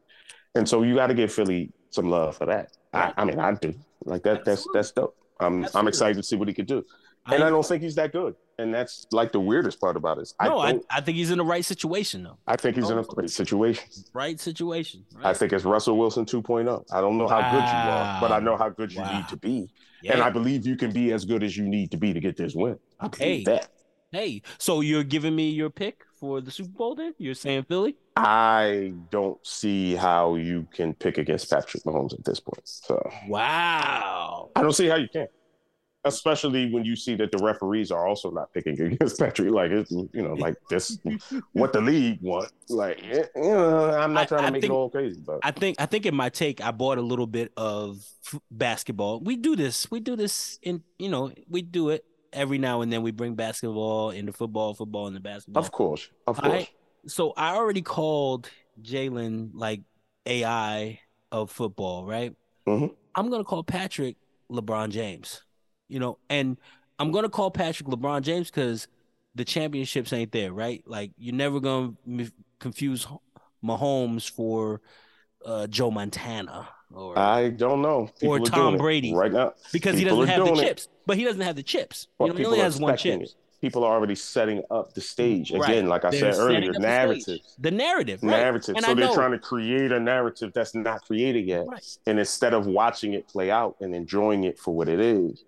And so you got to give Philly some love for that. I, I mean, I do. Like that. That's
Absolutely.
that's dope. I'm I'm excited to see what he could do. And I, don't think he's that good. And that's like the weirdest part about it.
No,
I
I, I think he's in the right situation though.
I, think he's in a oh. great situation.
Right situation. Right?
I think it's Russell Wilson 2.0. I don't know how good you are, but I know how good you
Wow.
need to be.
Yeah.
And I believe you can be as good as you need to be to get this win. I believe
Hey.
that.
hey, so you're giving me your pick for the Super Bowl? Then you're saying Philly?
I don't see how you can pick against Patrick Mahomes at this point. So
Wow.
I don't see how you can. Especially when you see that the referees are also not picking against Patrick. Like it's you know, like this what the league want. Like eh, you know, I'm not
I-
trying to make
think-
it all crazy, but
I think I think in my take, I bought a little bit of basketball. We do this. We do this in you know we do it every now and then. We bring basketball into football, football into basketball.
of course, of course.
right. So I already called Jalen like AI of football, right?
Mhm.
I'm gonna call Patrick LeBron James. You know, and I'm gonna call Patrick LeBron James because the championships ain't there, right? Like you're never gonna m- confuse Mahomes for uh, Joe Montana or
I don't know. People are
Tom Brady.
right now.
because he doesn't have the
doing it.
chips. But he doesn't have the chips.
Well,
you know, he
people
only
are
has one chip.
it. People are already setting up the stage
Right.
again. Like I
They're
said earlier,
the
narrative,
stage. The narrative, right?
narrative.
And
so
I
they're
know-
trying to create a narrative that's not created yet.
Right.
And instead of watching it play out and enjoying it for what it is,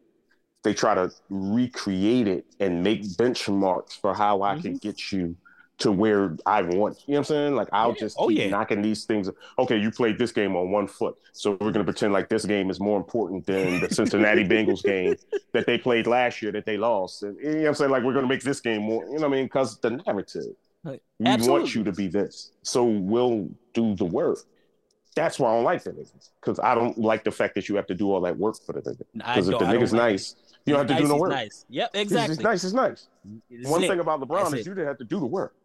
they try to recreate it and make benchmarks for how I can mm-hmm. get you to where I want. You know what I'm saying? Like I'll
Yeah.
just
Oh, yeah.
knocking these things. Okay, you played this game on one foot, so we're gonna pretend like this game is more important than the Cincinnati Bengals game that they played last year that they lost. And, you know what I'm saying? Like we're gonna make this game more. You know what I mean? Because the narrative.
Like,
We want you to be this, so we'll do the work. That's why I don't like the niggas because I don't like the fact that you have to do all that work for the nigga.
I
Because if the nigga's
like it.
You don't have to
Nice
do no work.
Nice. Yep, exactly.
just nice. It's nice.
It's
One
it.
thing about LeBron
That's
is
it.
you didn't have to do the work.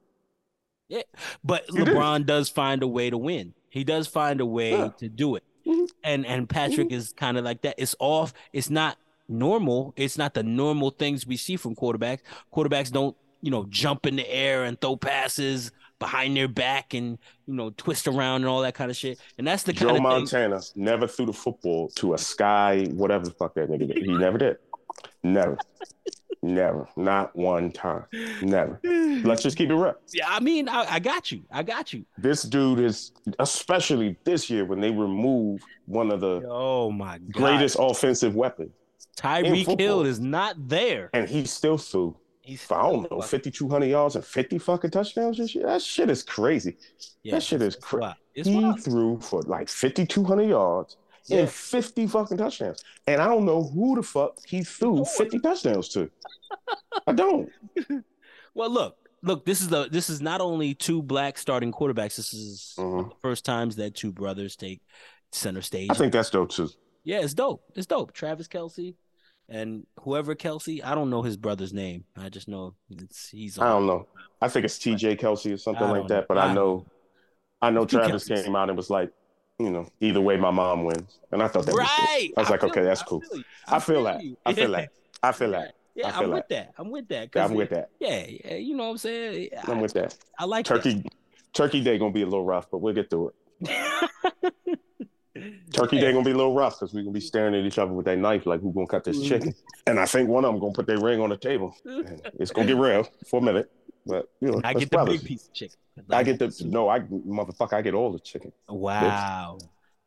Yeah, but
You did.
LeBron does find a way to win. He does find a way
Yeah.
to do it.
Mhm.
And and Patrick is kind of like that. It's off. It's not normal. It's not the normal things we see from quarterbacks. Quarterbacks don't, you know, jump in the air and throw passes behind their back and, you know, twist around and all that kind of shit. And that's the kind
Joe
of thing.
Montana never threw the football to a sky, whatever the fuck that nigga did. He never did. Never. never. Not one time. Never. Let's just keep it real.
Yeah, I mean, I, I got you. I got you.
This dude is, especially this year when they removed one of the
Oh my god.
greatest offensive weapons,
Tyreek. Hill is not there.
and he's still threw
He's
I don't know, 5,200 yards and 50 fucking touchdowns and shit. That shit is crazy.
Yeah,
that shit is crazy. He
wild.
threw for like 5,200 yards
Yeah.
and 50 fucking touchdowns. And I don't know who the fuck he threw 50 touchdowns to. I don't.
Well, look, look. This is the this is not only two black starting quarterbacks. This is
Mhm.
the first times that two brothers take center stage.
I think that's dope too.
yeah, it's dope. It's dope. Travis Kelce and whoever Kelce. I don't know his brother's name. I just know it's he's.
I don't know. I think it's TJ Kelce or something like that.
know.
But
I
I know, I know Travis
Kelceys.
came out and was like, you know, either way, my mom wins. And I thought that was dope.
Right.
I was like,
feel
okay, that's
I
cool. I feel that. I feel
Yeah.
that. I feel that.
Yeah,
I
I'm with
that.
I'm with that.
Yeah, I'm with that.
Yeah, yeah, you know what I'm saying. I,
I'm with that.
I like that.
Turkey Turkey Day gonna be a little rough, but we'll get through it. Turkey Day gonna be a little rough because we're gonna be staring at each other with that knife, like who's gonna cut this
Mhm.
chicken. And I think one of them gonna put their ring on the table. It's gonna get real for a minute, but you know,
I get the
brothers.
big piece of chicken.
I get the no, I motherfucker, I get all the chicken.
Wow.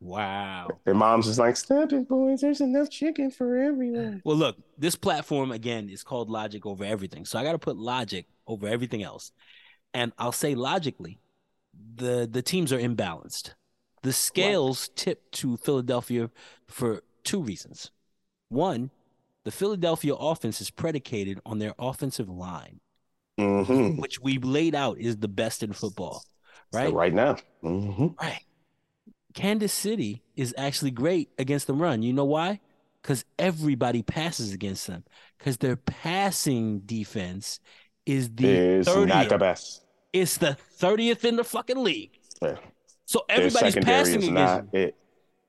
Wow.
Their moms just like, stop it, boys. There's enough chicken for everyone.
Well, look, this platform again is called Logic over everything. So I got to put Logic over everything else. And I'll say logically, the the teams are imbalanced. The scales tip to Philadelphia for two reasons. One, the Philadelphia offense is predicated on their offensive line,
Mm-hmm.
which we laid out is the best in football, right?
Right now. Mm-hmm.
Right. Kansas City is actually great against the run. You know why? Because everybody passes against them. Because their passing defense is the
Is not the best.
It's the thirtieth in the fucking league.
Yeah.
So everybody's passing against them.
it.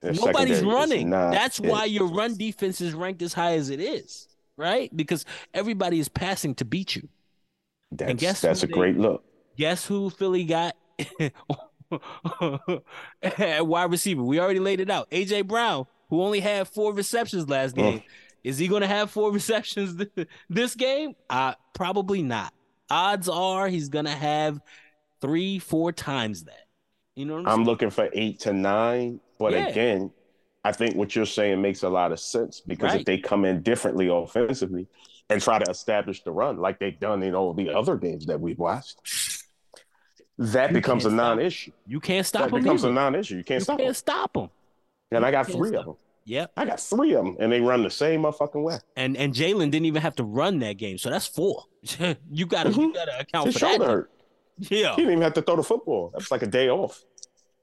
Nobody's running. That's
it.
why your run defense is ranked as high as it is, right? Because everybody is passing to beat you.
That's,
guess
that's a
they-
great look.
Guess who Philly got at wide receiver? We already laid it out. AJ Brown, who only had four receptions last
Mm.
game. Is he going to have four receptions th- this game? Uh, probably not. Odds are he's going to have three, four times that. You know what I'm,
I'm looking for eight to nine, but
Yeah.
again, I think what you're saying makes a lot of sense because
Right.
if they come in differently offensively and try to establish the run like they've done in all the other games that we've watched, that
You
becomes a non-issue.
You can't stop
That
him.
becomes a non-issue. You can't
You
stop
can't
them.
stop him.
And I got three of them.
Yep.
I got three of them, and they run the same motherfucking way.
And and Jalen didn't even have to run that game, so that's four. you gotta you
Mhm.
gotta account
His
for that.
shoulder hurt.
Yeah.
He didn't even have to throw the football. That's like a day off.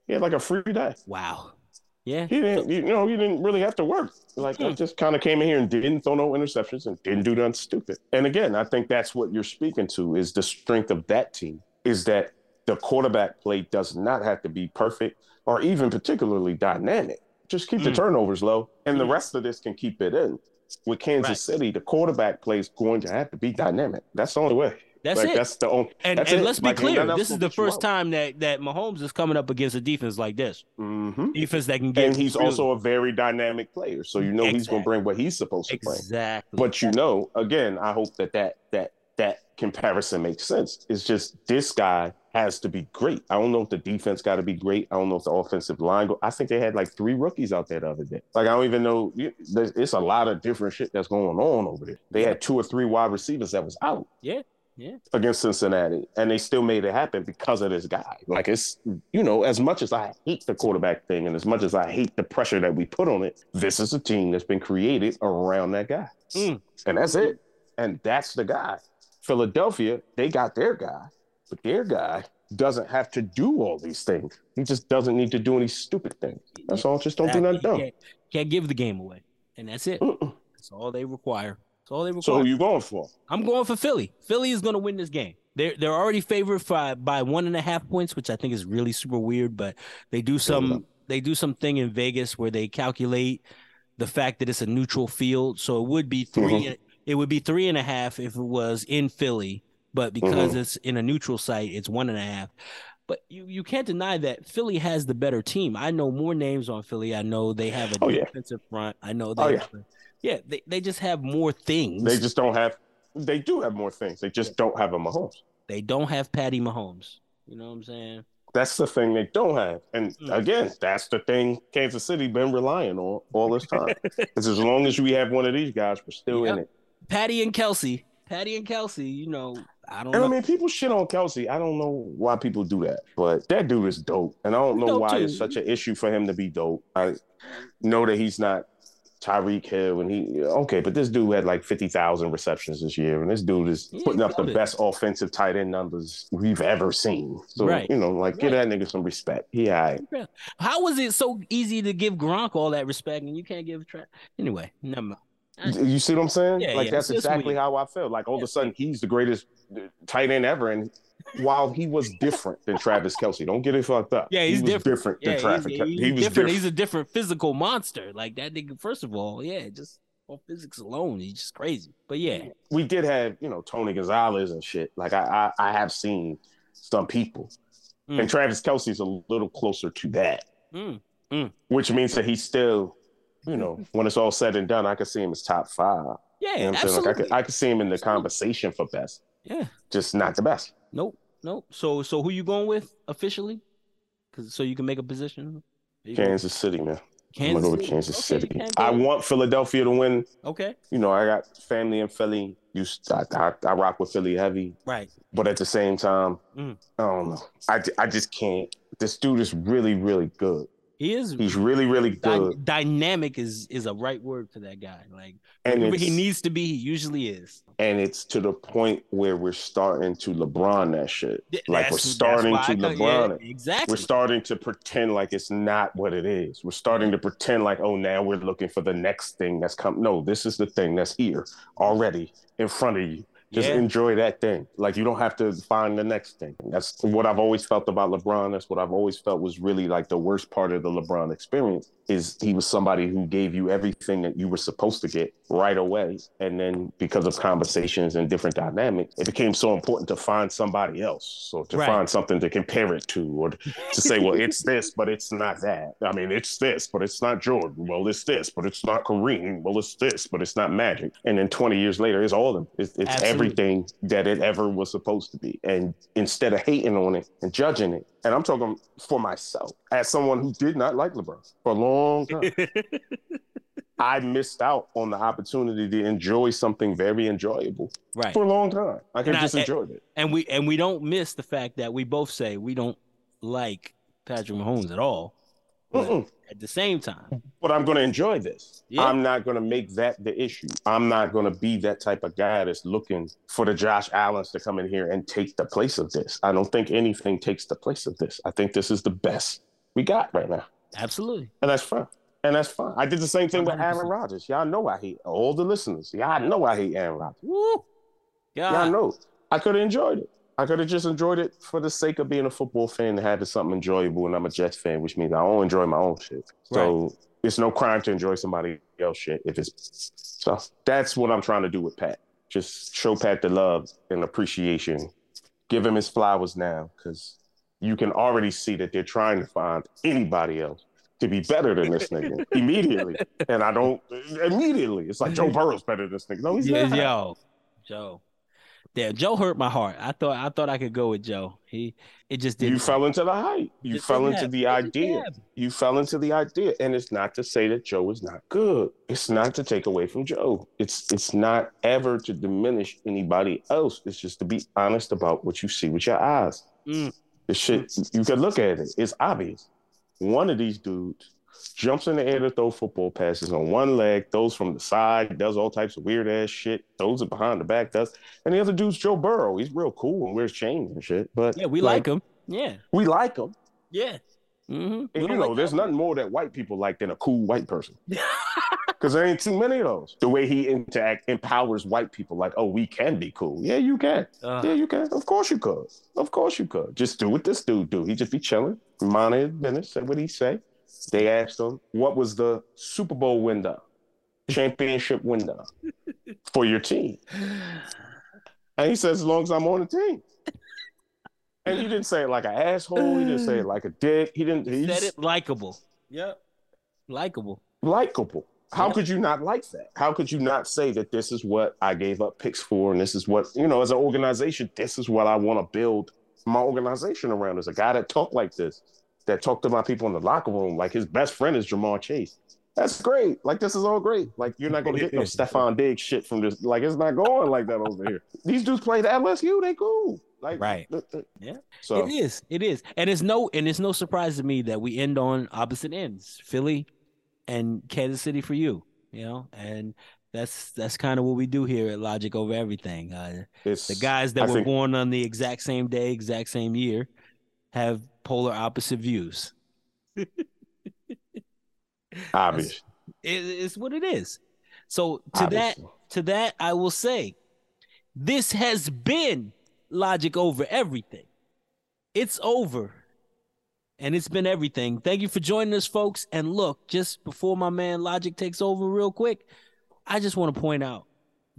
He had like a free day.
Wow. Yeah.
He didn't, you know, he didn't really have to work. Like, I
Hmm.
just kind of came in here and didn't throw no interceptions and didn't do nothing stupid. And again, I think that's what you're speaking to is the strength of that team is that the quarterback play does not have to be perfect or even particularly dynamic. Just keep the
Mm.
turnovers low, and the
Mm.
rest of this can keep it in. With Kansas
Right.
City, the quarterback play is going to have to be dynamic. That's the only way.
That's
like
it.
that's the only.
And, and let's be
Like,
clear, this is the first time that that Mahomes is coming up against a defense like this.
Mhm.
Defense that can get
And he's
really-
also a very dynamic player, so you know he's going to bring what he's supposed to bring.
exactly.
But you know, again, I hope that that that that comparison makes sense. It's just this guy has to be great. I don't know if the defense got to be great. I don't know if the offensive line. Go, I think they had like three rookies out there the other day. Like I don't even know. It's a lot of different shit that's going on over there. They had two or three wide receivers that was out.
Yeah, yeah.
Against Cincinnati, and they still made it happen because of this guy. Like it's, you know, as much as I hate the quarterback thing, and as much as I hate the pressure that we put on it, this is a team that's been created around that guy,
Mm.
and that's it. And that's the guy. Philadelphia, they got their guy, but their guy doesn't have to do all these things. He just doesn't need to do any stupid things. That's all. Just don't do
Exactly.
nothing dumb.
Can't, can't give the game away, and that's it.
Mm-mm.
That's all they require. That's all they require.
So who you going for?
I'm going for Philly. Philly is going to win this game. They're they're already favored by by one and a half points, which I think is really super weird. But they do some they do something in Vegas where they calculate the fact that it's a neutral field, so it would be 3 mm-hmm. It would be three and a half if it was in Philly, but because mm-hmm. it's in a neutral site, it's one and a half. But you, you can't deny that Philly has the better team. I know more names on Philly. I know they have a
Oh, yeah.
defensive front. I know they
Oh,
have a- yeah, they, they just have more things.
They just don't have. They do have more things. They just don't have a Mahomes.
They don't have Patty Mahomes. You know what I'm saying?
That's the thing they don't have. And
Mm.
again, that's the thing Kansas City been relying on all this time. Because as long as we have one of these guys, we're still in it.
Patty and Kelce. Patty and Kelce, you know, I don't
And
know.
I mean, people shit on Kelce. I don't know why people do that, but that dude is dope. And I don't know
Dope
why
too.
it's such an issue for him to be dope. I know that he's not Tyreek Hill, and he okay, but this dude had like fifty thousand receptions this year, and this dude is
Yeah,
putting up the
it.
best offensive tight end numbers we've ever seen. So
Right.
you know, like give that nigga some respect. Yeah. right.
How was it so easy to give Gronk all that respect and you can't give Tra- anyway? Never mind.
You see what I'm saying?
Yeah,
like
yeah,
that's
it's
exactly how I feel. Like all of a sudden he's the greatest uh, tight end ever, and while he was different than Travis Kelce, don't get it fucked up.
Yeah,
he
he's
was
different.
different
Yeah,
than Travis.
he's,
Kelce.
he's
he was
different.
different.
He's a different physical monster. Like that nigga. First of all, yeah, just on physics alone, he's just crazy. But yeah,
we did have, you know, Tony Gonzalez and shit. Like I, I, I have seen some people,
Mm.
and Travis Kelce's a little closer to that,
Mm.
which means that he's still, you know, when it's all said and done, I could see him as top five.
yeah,
You know I'm? Like I could, I could see him in the
Absolutely.
conversation for best,
yeah,
just not the best.
Nope, nope. So, so who you going with officially? Cause so you can make a position. Who you going-
Kansas City, man. I'm
Kansas
gonna go with
City?
Kansas
Okay,
City.
can't
I want Philadelphia to win.
Okay,
You know, I got family in Philly. You, I, I, I rock with Philly heavy.
right.
But at the same time,
Mm.
I don't know. I, I just can't. This dude is really, really good.
He is
He's really, really
dy-
good.
dynamic is is a right word for that guy. Like
And
he needs to be, he usually is.
and it's to the point where we're starting to LeBron that shit. Like
that's-
we're starting to LeBron
yeah,
it.
exactly.
We're starting to pretend like it's not what it is. We're starting to pretend like, oh, now we're looking for the next thing that's come. No, this is the thing that's here already in front of you. Just
Yeah.
enjoy that thing. Like you don't have to find the next thing. That's what I've always felt about LeBron. That's what I've always felt was really like the worst part of the LeBron experience is he was somebody who gave you everything that you were supposed to get right away. And then because of conversations and different dynamics, it became so important to find somebody else. So to
Right.
find something to compare it to or to say, well, it's this, but it's not that. I mean, it's this, but it's not Jordan. Well, it's this, but it's not Kareem. Well, it's this, but it's not Magic. And then 20 years later, it's all of them. It's, it's everything that it ever was supposed to be. And instead of hating on it and judging it, and I'm talking for myself, as someone who did not like LeBron for a long time, I missed out on the opportunity to enjoy something very enjoyable
right.
for a long time. I could
I-
just enjoyed it.
And we and we don't miss the fact that we both say we don't like Patrick Mahomes at all. But. At the same time,
but I'm going to enjoy this.
Yeah.
I'm not going to make that the issue. I'm not going to be that type of guy that's looking for the Josh Allens to come in here and take the place of this. I don't think anything takes the place of this. I think this is the best we got right now,
absolutely.
and that's fine. And that's fine. I did the same thing with
100%.
Aaron Rodgers. Y'all know I hate all the listeners. Y'all know I hate Aaron Rodgers.
Woo!
Y'all know. I could have enjoyed it. I could have just enjoyed it for the sake of being a football fan and having something enjoyable. And I'm a Jets fan, which means I don't enjoy my own shit. So it's no crime to enjoy somebody else shit if it's so that's what I'm trying to do with Pat. Just show Pat the love and appreciation. Give him his flowers now, because you can already see that they're trying to find anybody else to be better than this nigga immediately. And I don't immediately. It's like Joe Burrow's better than this nigga. No, he's
Yeah,
not.
yo, Joe. Damn, Joe hurt my heart. I thought I thought I could go with Joe. He it just didn't.
You fell into the hype. You
Just
fell into
happen.
the
It just didn't
idea. You fell into the idea. And it's not to say that Joe is not good. It's not to take away from Joe. It's it's not ever to diminish anybody else. It's just to be honest about what you see with your eyes.
Mm.
The shit you can look at it. It's obvious. One of these dudes jumps in the air to throw football passes on one leg, throws from the side, does all types of weird ass shit, throws it behind the back, does. And the other dude's Joe Burrow. He's real cool and wears chains and shit. But
Yeah, we like, him. Yeah,
we like him.
yeah. Mm-hmm.
And you know, there's nothing more that white people like than a cool white person. Because there ain't too many of those. The way he interact empowers white people, like, oh, we can be cool. Yeah, you can.
Uh,
Yeah, you can. Of course you could. Of course you could. Just do what this dude do. He just be chilling, minding his business, said what he say. They asked him, what was the Super Bowl window, championship window for your team? And he said, as long as I'm on the team. And he didn't say it like an asshole. He didn't say it like a dick. He didn't. He
said it likable. Yep, likable.
likable. How
Yeah.
could you not like that? How could you not say that this is what I gave up picks for, and this is what you know, as an organization, this is what I want to build my organization around? As a guy that talk like this, that talk to my people in the locker room, like his best friend is Ja'Marr Chase. That's great. Like this is all great. Like you're not gonna get no Stefon Diggs shit from this. Like it's not going like that over here. These dudes played at LSU. They cool. Like
Right.
th- th-
Yeah.
So
It is. It is. And it's no and it's no surprise to me that we end on opposite ends. Philly and Kansas City for you. You know, and that's that's kind of what we do here at Logic Over Everything. Uh, the guys that
I
were
think-
born on the exact same day, exact same year, have polar opposite views.
obvious.
It, it's what it is. So to that to that I will say, this has been Logic Over Everything. It's over. And it's been everything. Thank you for joining us, folks. And look, just before my man Logic takes over, real quick, I just want to point out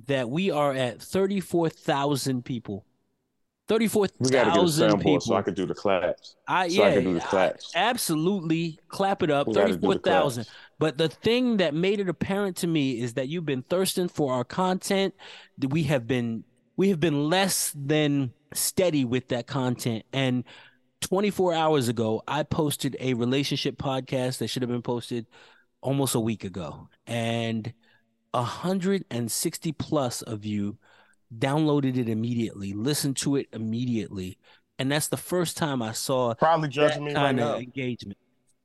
that we are at 34,000 people.
We got to get a
34,000
soundboard
people.
so I could do the claps.
I,
so
yeah,
I can do the
I- absolutely clap it up.
We gotta do the
34,000. But the thing that made it apparent to me is that you've been thirsting for our content. We have been we have been less than steady with that content. And 24 hours ago, I posted a relationship podcast that should have been posted almost a week ago. And 160 plus of you downloaded it immediately, listened to it immediately. And that's the first time I saw
Probably judging me right
of
now.
engagement.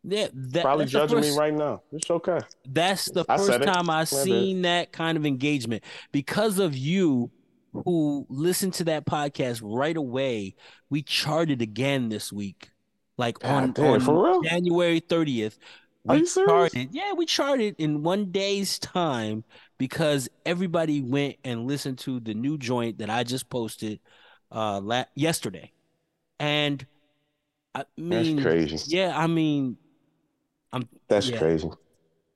Yeah, that,
Probably judging
first,
me right now. It's okay.
That's the
I
first time I
My bad.
seen that kind of engagement because of you who listened to that podcast right away. We charted again this week, like
God
on,
damn,
on? January 30th.
Are
We charted, yeah, we charted in one day's time because everybody went and listened to the new joint that I just posted uh la- yesterday, and I mean,
That's crazy.
yeah, I mean,
That's
yeah.
crazy.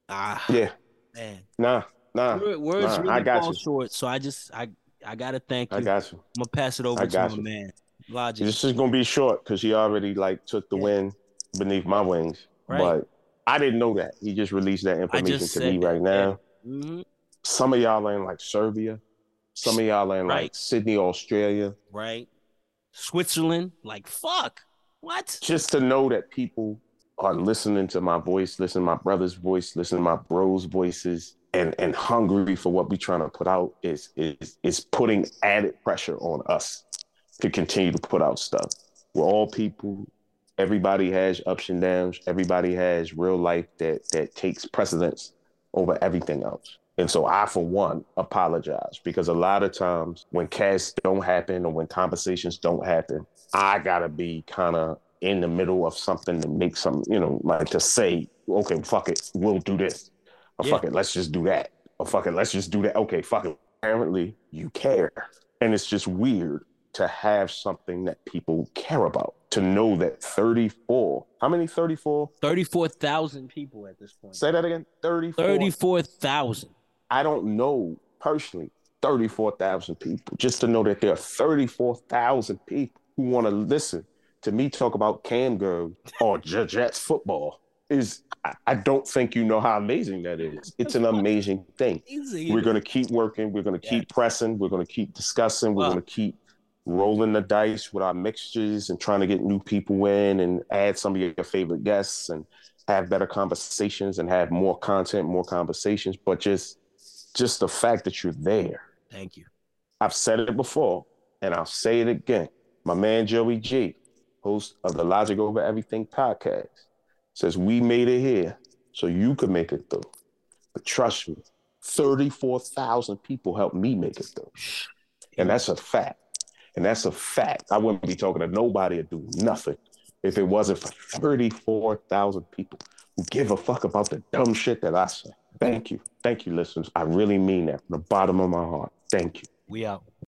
ah,
Yeah.
man.
Nah, nah.
Word- Words
nah,
really
I got
fall
you.
short, so I just I I gotta thank you.
I got you.
I'm gonna pass it over to my
you.
man, Logic.
This is gonna be short because he already like took the
Yeah.
wind beneath my wings.
Right.
But I didn't know that. He just released that information
just
to me
that,
right now.
Mhm,
Some of y'all are in like Serbia. Some of y'all are in like Sydney, Australia.
right? Switzerland, like fuck. What?
Just to know that people are listening to my voice, listening to my brother's voice, listening to my bros' voices, and and hungry for what we're trying to put out is is is putting added pressure on us to continue to put out stuff. We're all people. Everybody has ups and downs. Everybody has real life that that takes precedence over everything else. And so I, for one, apologize because a lot of times when casts don't happen or when conversations don't happen, I gotta be kind of in the middle of something to make some, you know, like to say, okay, fuck it, we'll do this. Or
Yeah.
fuck it, let's just do that. Or fuck it, let's just do that. Okay, fuck it. Apparently you care. And it's just weird to have something that people care about. To know that 34, how many 34?
Thirty-four thousand people at this point.
Say that again. 34.
Thirty-four thousand.
I don't know personally 34,000 people. Just to know that there are 34,000 people who want to listen to me talk about Cam Girl or Jets football is, I, I don't think you know how amazing that is. It's an amazing thing.
Easy.
We're going to keep working. We're going to keep pressing. We're going to keep discussing. We're
Wow.
going to keep rolling the dice with our mixtures and trying to get new people in and add some of your favorite guests and have better conversations and have more content, more conversations. But just, just the fact that you're there.
Thank you.
I've said it before and I'll say it again. My man Joey G, host of the Logic Over Everything podcast, says we made it here so you could make it through. But trust me, 34,000 people helped me make it through. And that's a fact. And that's a fact. I wouldn't be talking to nobody or do nothing if it wasn't for 34,000 people who give a fuck about the dumb shit that I say. Thank you. Thank you, listeners. I really mean that from the bottom of my heart. Thank you.
We out.